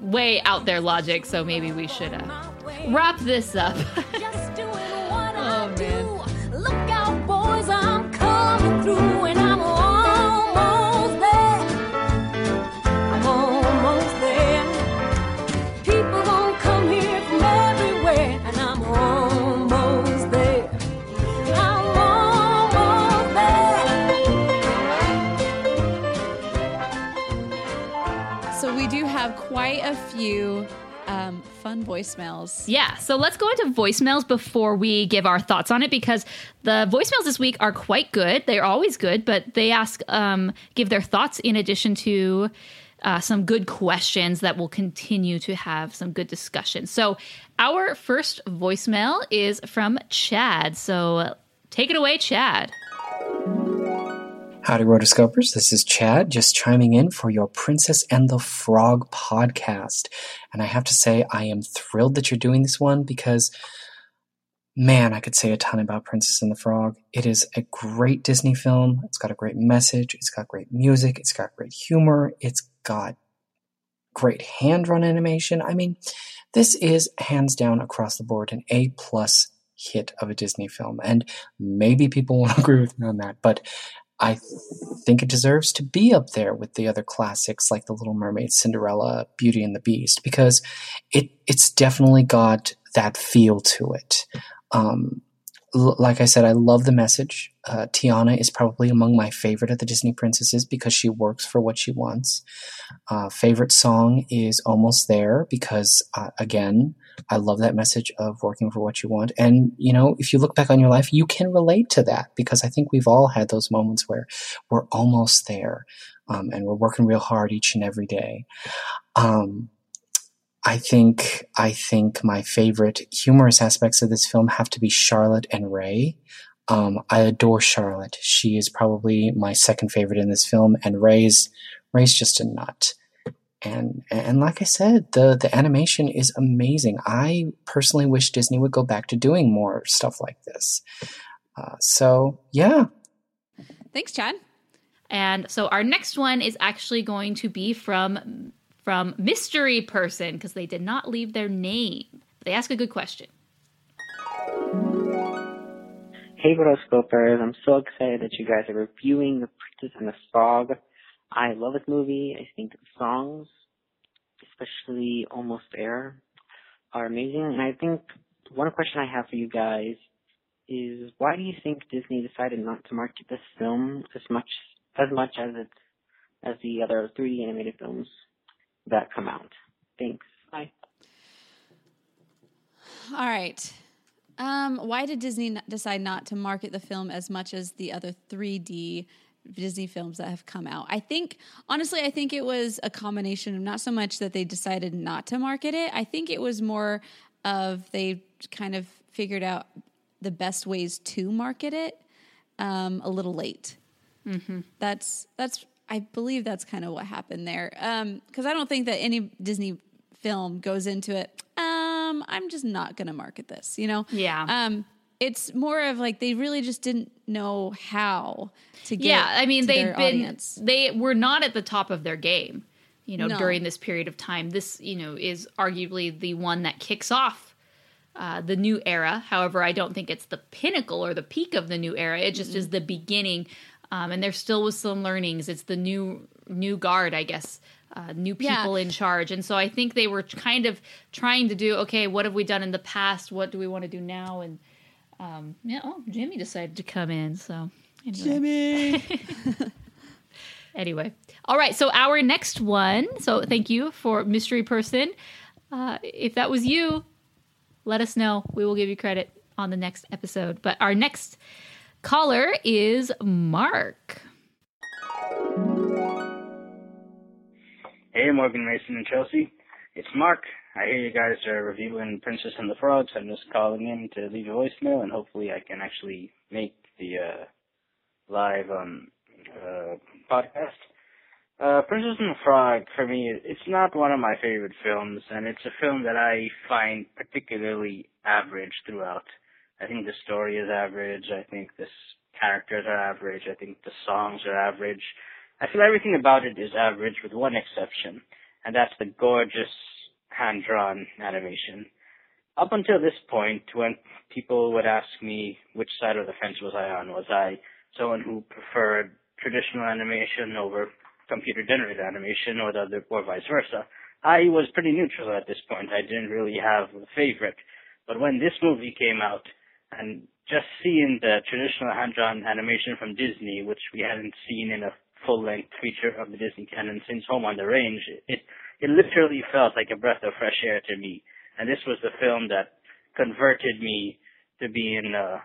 Speaker 1: way out there logic. So maybe we should uh, wrap this up.
Speaker 3: Just doing what
Speaker 2: Oh,
Speaker 3: I
Speaker 2: have quite a few um, fun voicemails.
Speaker 1: Yeah, so let's go into voicemails before we give our thoughts on it because the voicemails this week are quite good. They're always good, but they ask, um, give their thoughts in addition to uh, some good questions that will continue to have some good discussion. So, our first voicemail is from Chad. So, take it away, Chad.
Speaker 4: Howdy, Rotoscopers. This is Chad, just chiming in for your Princess and the Frog podcast. And I have to say, I am thrilled that you're doing this one because, man, I could say a ton about Princess and the Frog. It is a great Disney film. It's got a great message. It's got great music. It's got great humor. It's got great hand drawn animation. I mean, this is hands down across the board an A plus hit of a Disney film. And maybe people won't agree with me on that, but I think it deserves to be up there with the other classics like The Little Mermaid, Cinderella, Beauty and the Beast because it it's definitely got that feel to it. Um, like I said, I love the message. Uh, Tiana is probably among my favorite of the Disney princesses because she works for what she wants. Uh, favorite song is Almost There because, uh, again, I love that message of working for what you want. And, you know, if you look back on your life, you can relate to that because I think we've all had those moments where we're almost there um, and we're working real hard each and every day. Um, I think I think my favorite humorous aspects of this film have to be Charlotte and Ray. Um, I adore Charlotte. She is probably my second favorite in this film, and Ray's Ray's just a nut. And and like I said, the the animation is amazing. I personally wish Disney would go back to doing more stuff like this. Uh, so yeah,
Speaker 2: Thanks, Chad.
Speaker 1: And so our next one is actually going to be from from mystery person because they did not leave their name. They ask a good question.
Speaker 5: Hey, Rotoscopers. I'm so excited that you guys are reviewing The Princess and the Frog. I love this movie. I think the songs, especially Almost There, are amazing. And I think one question I have for you guys is why do you think Disney decided not to market this film as much as much as it's as the other 3D animated films that come out? Thanks. Bye.
Speaker 2: All right. Um, why did Disney decide not to market the film as much as the other 3D Disney films that have come out. I think, honestly, I think it was a combination of not so much that they decided not to market it. I think it was more of they kind of figured out the best ways to market it um, a little late. That's that's I believe that's kind of what happened there. Because I don't think that any Disney film goes into it. Um, I'm just not going to market this. You know.
Speaker 1: Yeah.
Speaker 2: Um, it's more of like they really just didn't know how to get.
Speaker 1: yeah, I mean they've been
Speaker 2: audience.
Speaker 1: they were not at the top of their game, you know,
Speaker 2: No.
Speaker 1: during this period of time. This, you know, is arguably the one that kicks off uh, the new era. However, I don't think it's the pinnacle or the peak of the new era. It just is the beginning, um, and there still was some learnings. It's the new new guard, I guess. Uh, new
Speaker 2: Yeah.
Speaker 1: people in charge, and so I think they were kind of trying to do. Okay, what have we done in the past? What do we want to do now? And um, yeah, oh, Jimmy decided to come in. So anyway. Anyway, all right. So our next one. So thank you for mystery person. Uh, if that was you, let us know. We will give you credit on the next episode. But our next caller is Mark.
Speaker 6: Hey, Morgan Mason and Chelsea. It's Mark. I hear you guys are reviewing Princess and the Frogs. I'm just calling in to leave a voicemail, and hopefully I can actually make the uh, live um, uh, podcast. Uh, Princess and the Frog, for me, it's not one of my favorite films, and it's a film that I find particularly average throughout. I think the story is average. I think the characters are average. I think the songs are average. I feel everything about it is average with one exception, and that's the gorgeous hand-drawn animation. Up until this point, when people would ask me which side of the fence was I on, was I someone who preferred traditional animation over computer-generated animation, or the other, or vice versa? I was pretty neutral at this point. I didn't really have a favorite. But when this movie came out, and just seeing the traditional hand-drawn animation from Disney, which we hadn't seen in a full-length feature of the Disney canon since Home on the Range, it it literally felt like a breath of fresh air to me. And this was the film that converted me to being a,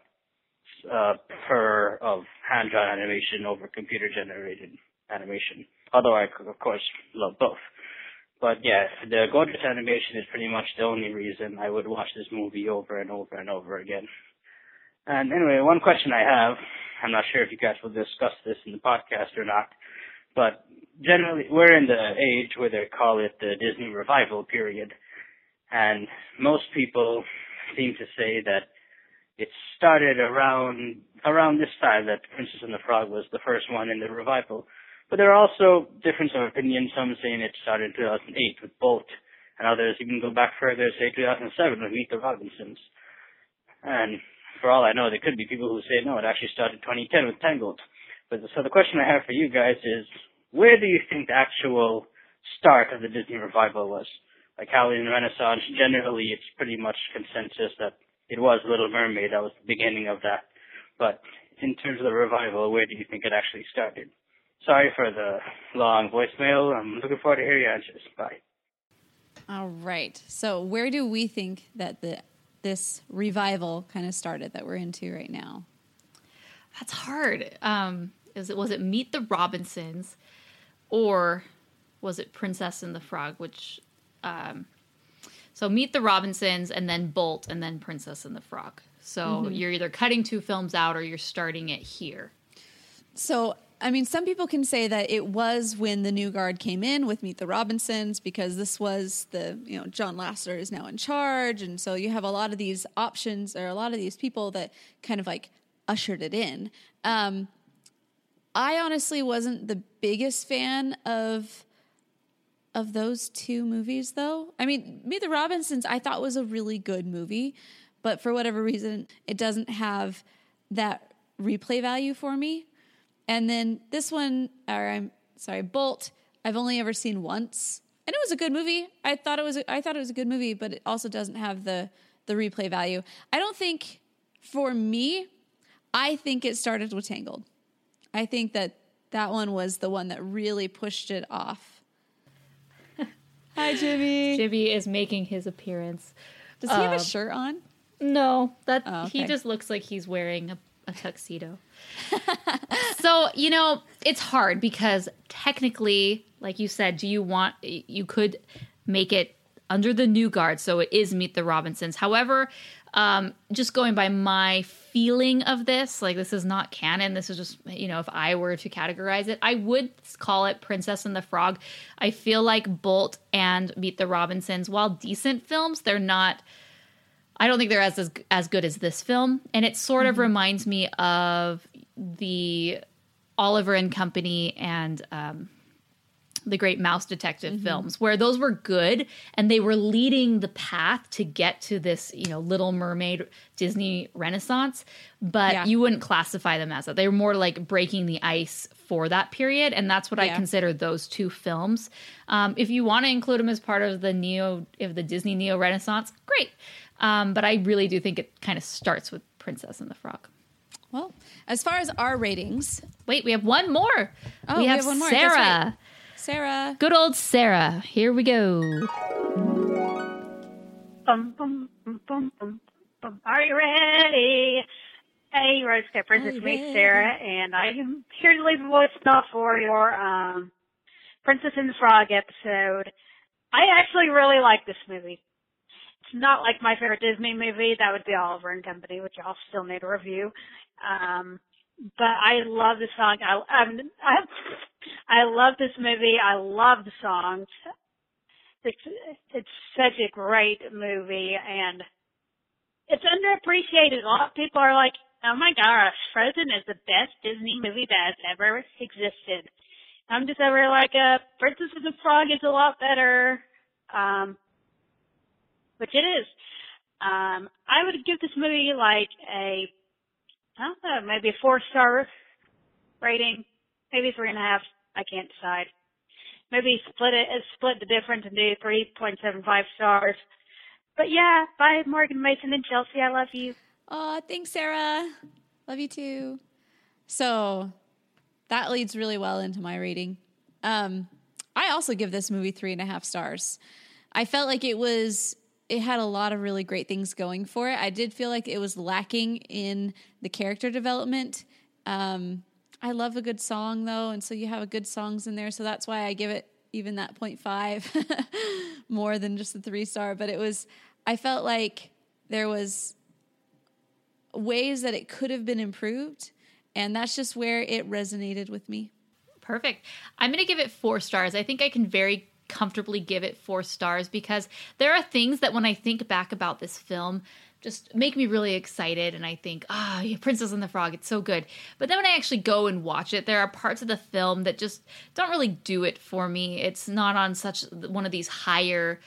Speaker 6: a of hand-drawn animation over computer-generated animation. Although I, of course, love both. But yeah, the gorgeous animation is pretty much the only reason I would watch this movie over and over and over again. And anyway, one question I have, I'm not sure if you guys will discuss this in the podcast or not, but generally we're in the age where they call it the Disney revival period. And most people seem to say that it started around around this time that Princess and the Frog was the first one in the revival. But there are also differences of opinion, some saying it started in 2008 with Bolt, and others even go back further, say 2007 with Meet the Robinsons. And for all I know, there could be people who say, no, it actually started 2010 with Tangled. But so the question I have for you guys is, where do you think the actual start of the Disney revival was? Like how in Renaissance, generally it's pretty much consensus that it was Little Mermaid, that was the beginning of that. But in terms of the revival, where do you think it actually started? Sorry for the long voicemail. I'm looking forward to hear your answers. Bye.
Speaker 2: All right. So where do we think that the this revival kind of started that we're into right now?
Speaker 1: That's hard. Um, is it was it Meet the Robinsons, or was it Princess and the Frog? Which, um, so Meet the Robinsons and then Bolt and then Princess and the Frog. So you're either cutting two films out or you're starting it here.
Speaker 2: So, I mean, some people can say that it was when the new guard came in with Meet the Robinsons because this was the, you know, John Lasseter is now in charge. And so you have a lot of these options or a lot of these people that kind of like ushered it in. Um, I honestly wasn't the biggest fan of of those two movies though. I mean, Meet the Robinsons I thought was a really good movie, but for whatever reason it doesn't have that replay value for me. And then this one or I'm sorry, Bolt, I've only ever seen once. And it was a good movie. I thought it was a, I thought it was a good movie, but it also doesn't have the the replay value. I don't think for me, I think it started with Tangled. I think that that one was the one that really pushed it off. Hi, Jimmy.
Speaker 1: Jimmy is making his appearance.
Speaker 2: Does he have
Speaker 1: Um,
Speaker 2: a shirt on?
Speaker 1: No, that
Speaker 2: Oh,
Speaker 1: he just looks like he's wearing a, a tuxedo. so you know, it's hard because technically, like you said, do you want you could make it under the new guard, so it is Meet the Robinsons. However, um, just going by my feeling of this, like this is not canon. This is just you know, if I were to categorize it, I would call it Princess and the Frog. I feel like Bolt and Meet the Robinsons, while decent films, they're not. I don't think they're as as, as good as this film, and it sort of reminds me of the Oliver and Company and um, the Great Mouse Detective films, where those were good and they were leading the path to get to this, you know, Little Mermaid Disney Renaissance. But
Speaker 2: Yeah.
Speaker 1: you wouldn't classify them as that. They were more like breaking the ice for that period, and that's what I consider those two films. Um, if you want to include them as part of the neo, of the Disney neo Renaissance, great. Um, but I really do think it kind of starts with Princess and the Frog.
Speaker 2: Well, as far as our ratings,
Speaker 1: Wait, we have one more.
Speaker 2: Oh,
Speaker 1: we
Speaker 2: we
Speaker 1: have,
Speaker 2: have one more.
Speaker 1: Sarah.
Speaker 2: right. Sarah.
Speaker 1: Good old Sarah. Here we go.
Speaker 7: Bum, bum, bum, bum, bum, bum. Are you ready? Hey, Rotoscopers,
Speaker 2: Are
Speaker 7: it's
Speaker 2: you
Speaker 7: me. Sarah, and I am here to leave a voicemail for your um, Princess and the Frog episode. I actually really like this movie. It's not like my favorite Disney movie. That would be Oliver and Company, which I'll still need a review. Um, but I love the song. I, I'm, I, I love this movie. I love the songs it's it's such a great movie and it's underappreciated. A lot of people are like, "Oh my gosh, Frozen is the best Disney movie that has ever existed." I'm just over like, "Uh, Princess and the Frog is a lot better," um, which it is. Um, I would give this movie like a, I don't know, maybe a four star rating, maybe three and a half. I can't decide maybe split it split the difference and do three point seven five stars. But yeah, bye Morgan Mason and Chelsea, I love you.
Speaker 2: Oh, thanks, Sarah. Love you too. So that leads really well into my rating. Um, I also give this movie three and a half stars. I felt like it was it had a lot of really great things going for it. I did feel like it was lacking in the character development. Um, I love a good song though, and so you have a good songs in there, so that's why I give it even that 0.5 more than just the three star. But it was I felt like there was ways that it could have been improved, and that's just where it resonated with me.
Speaker 1: Perfect. I'm going to give it four stars. I think I can very comfortably give it four stars because there are things that when I think back about this film just make me really excited and I think, ah, yeah, Princess and the Frog, it's so good. But then when I actually go and watch it, there are parts of the film that just don't really do it for me. It's not on such one of these higher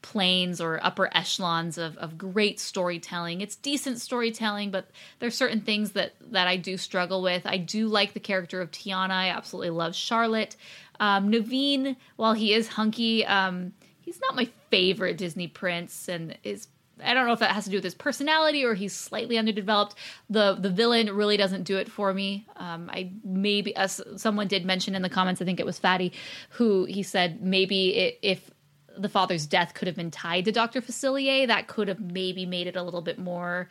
Speaker 1: planes or upper echelons of, of great storytelling. It's decent storytelling, but there's certain things that that I do struggle with. I do like the character of Tiana. I absolutely love Charlotte. Um, Naveen, while he is hunky, um, he's not my favorite Disney prince, and is I don't know if that has to do with his personality or he's slightly underdeveloped. The the villain really doesn't do it for me. Um, I maybe someone did mention in the comments, I think it was Fatty, who he said maybe it, if the father's death could have been tied to Dr. Facilier, that could have maybe made it a little bit more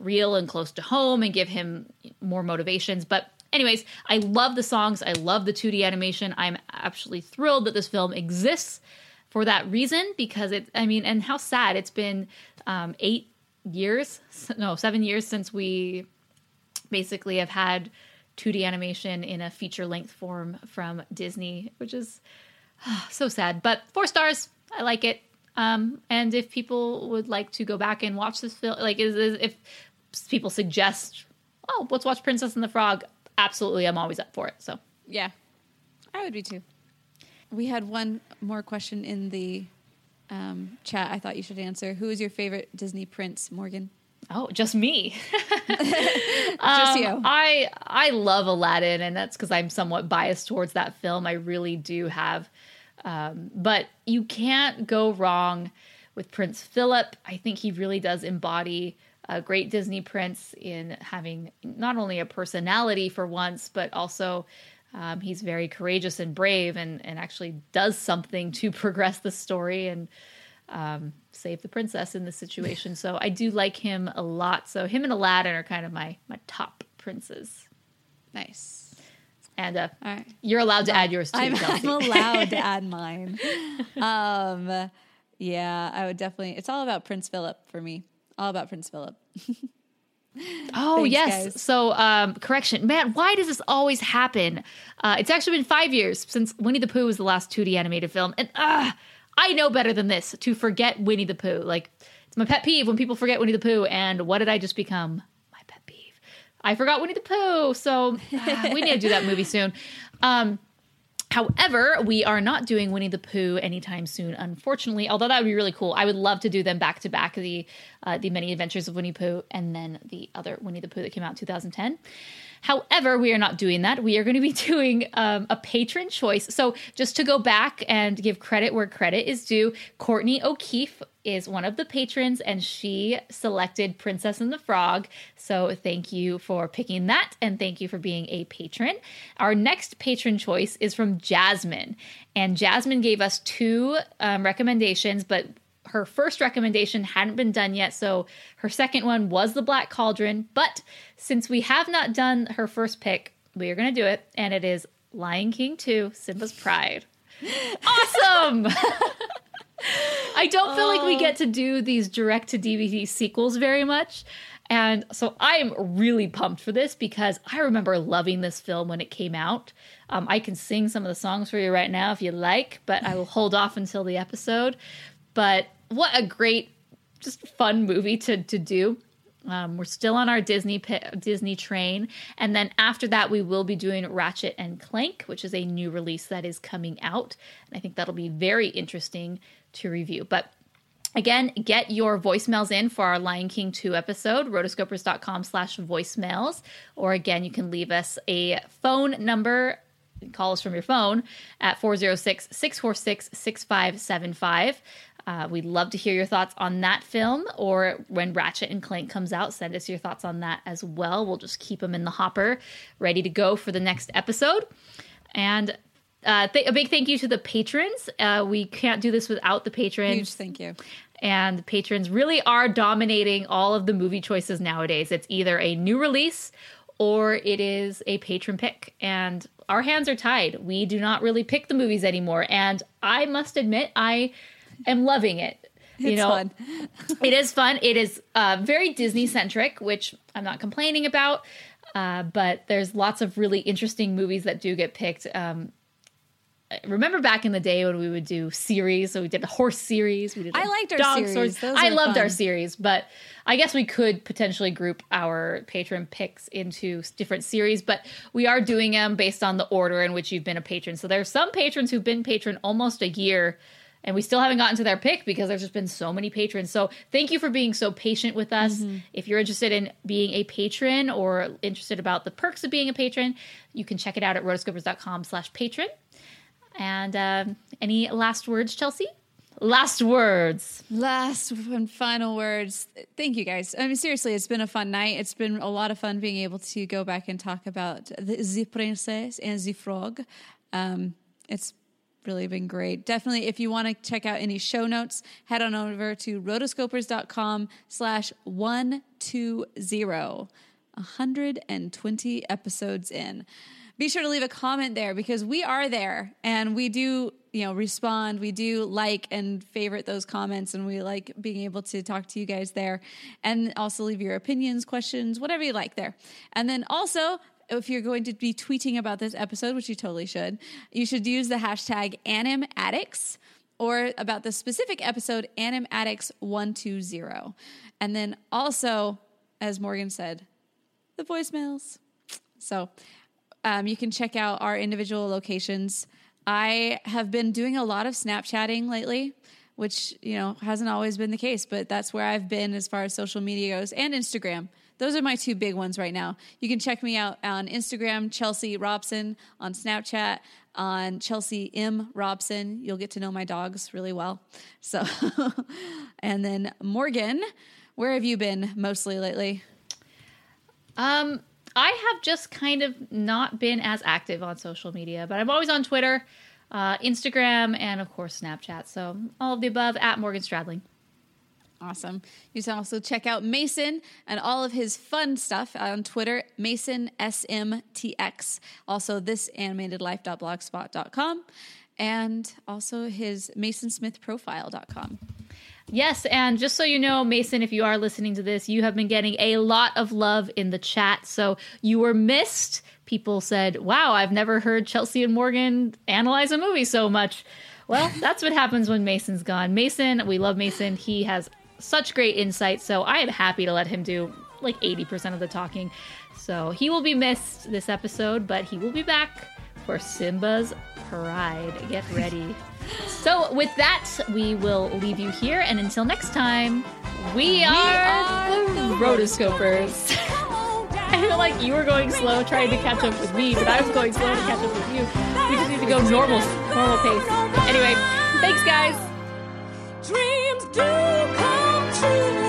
Speaker 1: real and close to home and give him more motivations. But anyways, I love the songs. I love the 2D animation. I'm absolutely thrilled that this film exists for that reason because it, I mean, and how sad it's been um, eight years, no, seven years since we basically have had 2D animation in a feature length form from Disney, which is so sad. But four stars, I like it. Um, and if people would like to go back and watch this film, like is, is if people suggest, oh, let's watch Princess and the Frog, absolutely, I'm always up for it. So
Speaker 2: Yeah, I would be too. We had one more question in the um, chat. I thought you should answer. Who is your favorite Disney prince, Morgan?
Speaker 1: Oh, just me.
Speaker 2: Just
Speaker 1: Um,
Speaker 2: you.
Speaker 1: I I love Aladdin, and that's because I'm somewhat biased towards that film. I really do have, um, but you can't go wrong with Prince Philip. I think he really does embody a great Disney prince in having not only a personality for once, but also. Um, he's very courageous and brave, and, and actually does something to progress the story and um, save the princess in this situation. So I do like him a lot. So him and Aladdin are kind of my my top princes.
Speaker 2: Nice.
Speaker 1: And uh,
Speaker 2: right.
Speaker 1: you're allowed to add yours too.
Speaker 2: I'm, I'm allowed to add mine. Um, yeah, I would definitely. It's all about Prince Philip for me. All about Prince Philip.
Speaker 1: Oh
Speaker 2: Thanks,
Speaker 1: yes.
Speaker 2: guys.
Speaker 1: So um, correction, man. Why does this always happen? Uh, it's actually been five years since Winnie the Pooh was the last 2D animated film, and uh, I know better than this to forget Winnie the Pooh. Like it's my pet peeve when people forget Winnie the Pooh. And what did I just become? My pet peeve. I forgot Winnie the Pooh. So ah, we need to do that movie soon. Um, However, we are not doing Winnie the Pooh anytime soon, unfortunately. Although that would be really cool. I would love to do them back to back the uh, the Many Adventures of Winnie Pooh and then the other Winnie the Pooh that came out in 2010. However, we are not doing that. We are going to be doing um, a patron choice. So, just to go back and give credit where credit is due, Courtney O'Keefe is one of the patrons and she selected Princess and the Frog. So, thank you for picking that and thank you for being a patron. Our next patron choice is from Jasmine. And Jasmine gave us two um, recommendations, but her first recommendation hadn't been done yet, so her second one was the Black Cauldron. But since we have not done her first pick, we are going to do it, and it is Lion King 2 Simba's Pride. Awesome! I don't feel like we get to do these direct to DVD sequels very much. And so I am really pumped for this because I remember loving this film when it came out. Um, I can sing some of the songs for you right now if you like, but I will hold off until the episode. But what a great, just fun movie to to do. Um, we're still on our Disney Disney train, and then after that, we will be doing Ratchet and Clank, which is a new release that is coming out, and I think that'll be very interesting to review. But Again, get your voicemails in for our Lion King 2 episode, rotoscopers.com slash voicemails. Or again, you can leave us a phone number, call us from your phone at 406 646 6575. Uh, we'd love to hear your thoughts on that film, or when Ratchet and Clank comes out, send us your thoughts on that as well. We'll just keep them in the hopper, ready to go for the next episode. And uh, th- a big thank you to the patrons. Uh, we can't do this without the patrons
Speaker 2: Huge thank you.
Speaker 1: and patrons really are dominating all of the movie choices nowadays. It's either a new release or it is a patron pick. And our hands are tied. We do not really pick the movies anymore. And I must admit, I am loving it. You
Speaker 2: It's
Speaker 1: know,
Speaker 2: fun.
Speaker 1: it is fun. It is uh, very Disney centric, which I'm not complaining about. Uh, but there's lots of really interesting movies that do get picked. Um, remember back in the day when we would do series. So we did a horse series. We did.
Speaker 2: I liked our
Speaker 1: dog
Speaker 2: series.
Speaker 1: I
Speaker 2: are
Speaker 1: loved our series, but I guess we could potentially group our patron picks into different series. But we are doing them based on the order in which you've been a patron. So there's some patrons who've been patron almost a year. And we still haven't gotten to their pick because there's just been so many patrons. So thank you for being so patient with us.
Speaker 2: Mm-hmm.
Speaker 1: If you're interested in being a patron or interested about the perks of being a patron, you can check it out at rotoscopers.com slash patron. And um, any last words, Chelsea? Last words.
Speaker 2: Last and final words. Thank you guys. I mean, seriously, it's been a fun night. It's been a lot of fun being able to go back and talk about the, the princess and the frog. Um, it's really been great. Definitely, if you want to check out any show notes, head on over to rotoscopers.com slash 120. 120 episodes in. Be sure to leave a comment there because we are there and we do, you know, respond. We do like and favorite those comments and we like being able to talk to you guys there and also leave your opinions, questions, whatever you like there. And then also, if you're going to be tweeting about this episode, which you totally should, you should use the hashtag animaddicts or about the specific episode animaddicts120. And then also, as Morgan said, the voicemails. So um, you can check out our individual locations. I have been doing a lot of Snapchatting lately, which you know hasn't always been the case, but that's where I've been as far as social media goes, and Instagram. Those are my two big ones right now. You can check me out on Instagram, Chelsea Robson, on Snapchat, on Chelsea M Robson. You'll get to know my dogs really well. So, and then Morgan, where have you been mostly lately?
Speaker 1: Um, I have just kind of not been as active on social media, but I'm always on Twitter, uh, Instagram, and of course Snapchat. So all of the above at Morgan Stradling.
Speaker 2: Awesome. You can also check out Mason and all of his fun stuff on Twitter, Mason SMTX. Also, this thisanimatedlife.blogspot.com and also his masonsmithprofile.com.
Speaker 1: Yes, and just so you know, Mason, if you are listening to this, you have been getting a lot of love in the chat. So you were missed. People said, Wow, I've never heard Chelsea and Morgan analyze a movie so much. Well, that's what happens when Mason's gone. Mason, we love Mason. He has such great insight. So I am happy to let him do like 80% of the talking. So he will be missed this episode, but he will be back for Simba's Pride. Get ready. so with that, we will leave you here. And until next time, we, are, the Rotoscopers. I feel like you were going slow trying to catch up with me, but I was going slow to catch up with you. We just need to go normal, normal pace. Anyway, thanks, guys.
Speaker 3: Dreams do come true.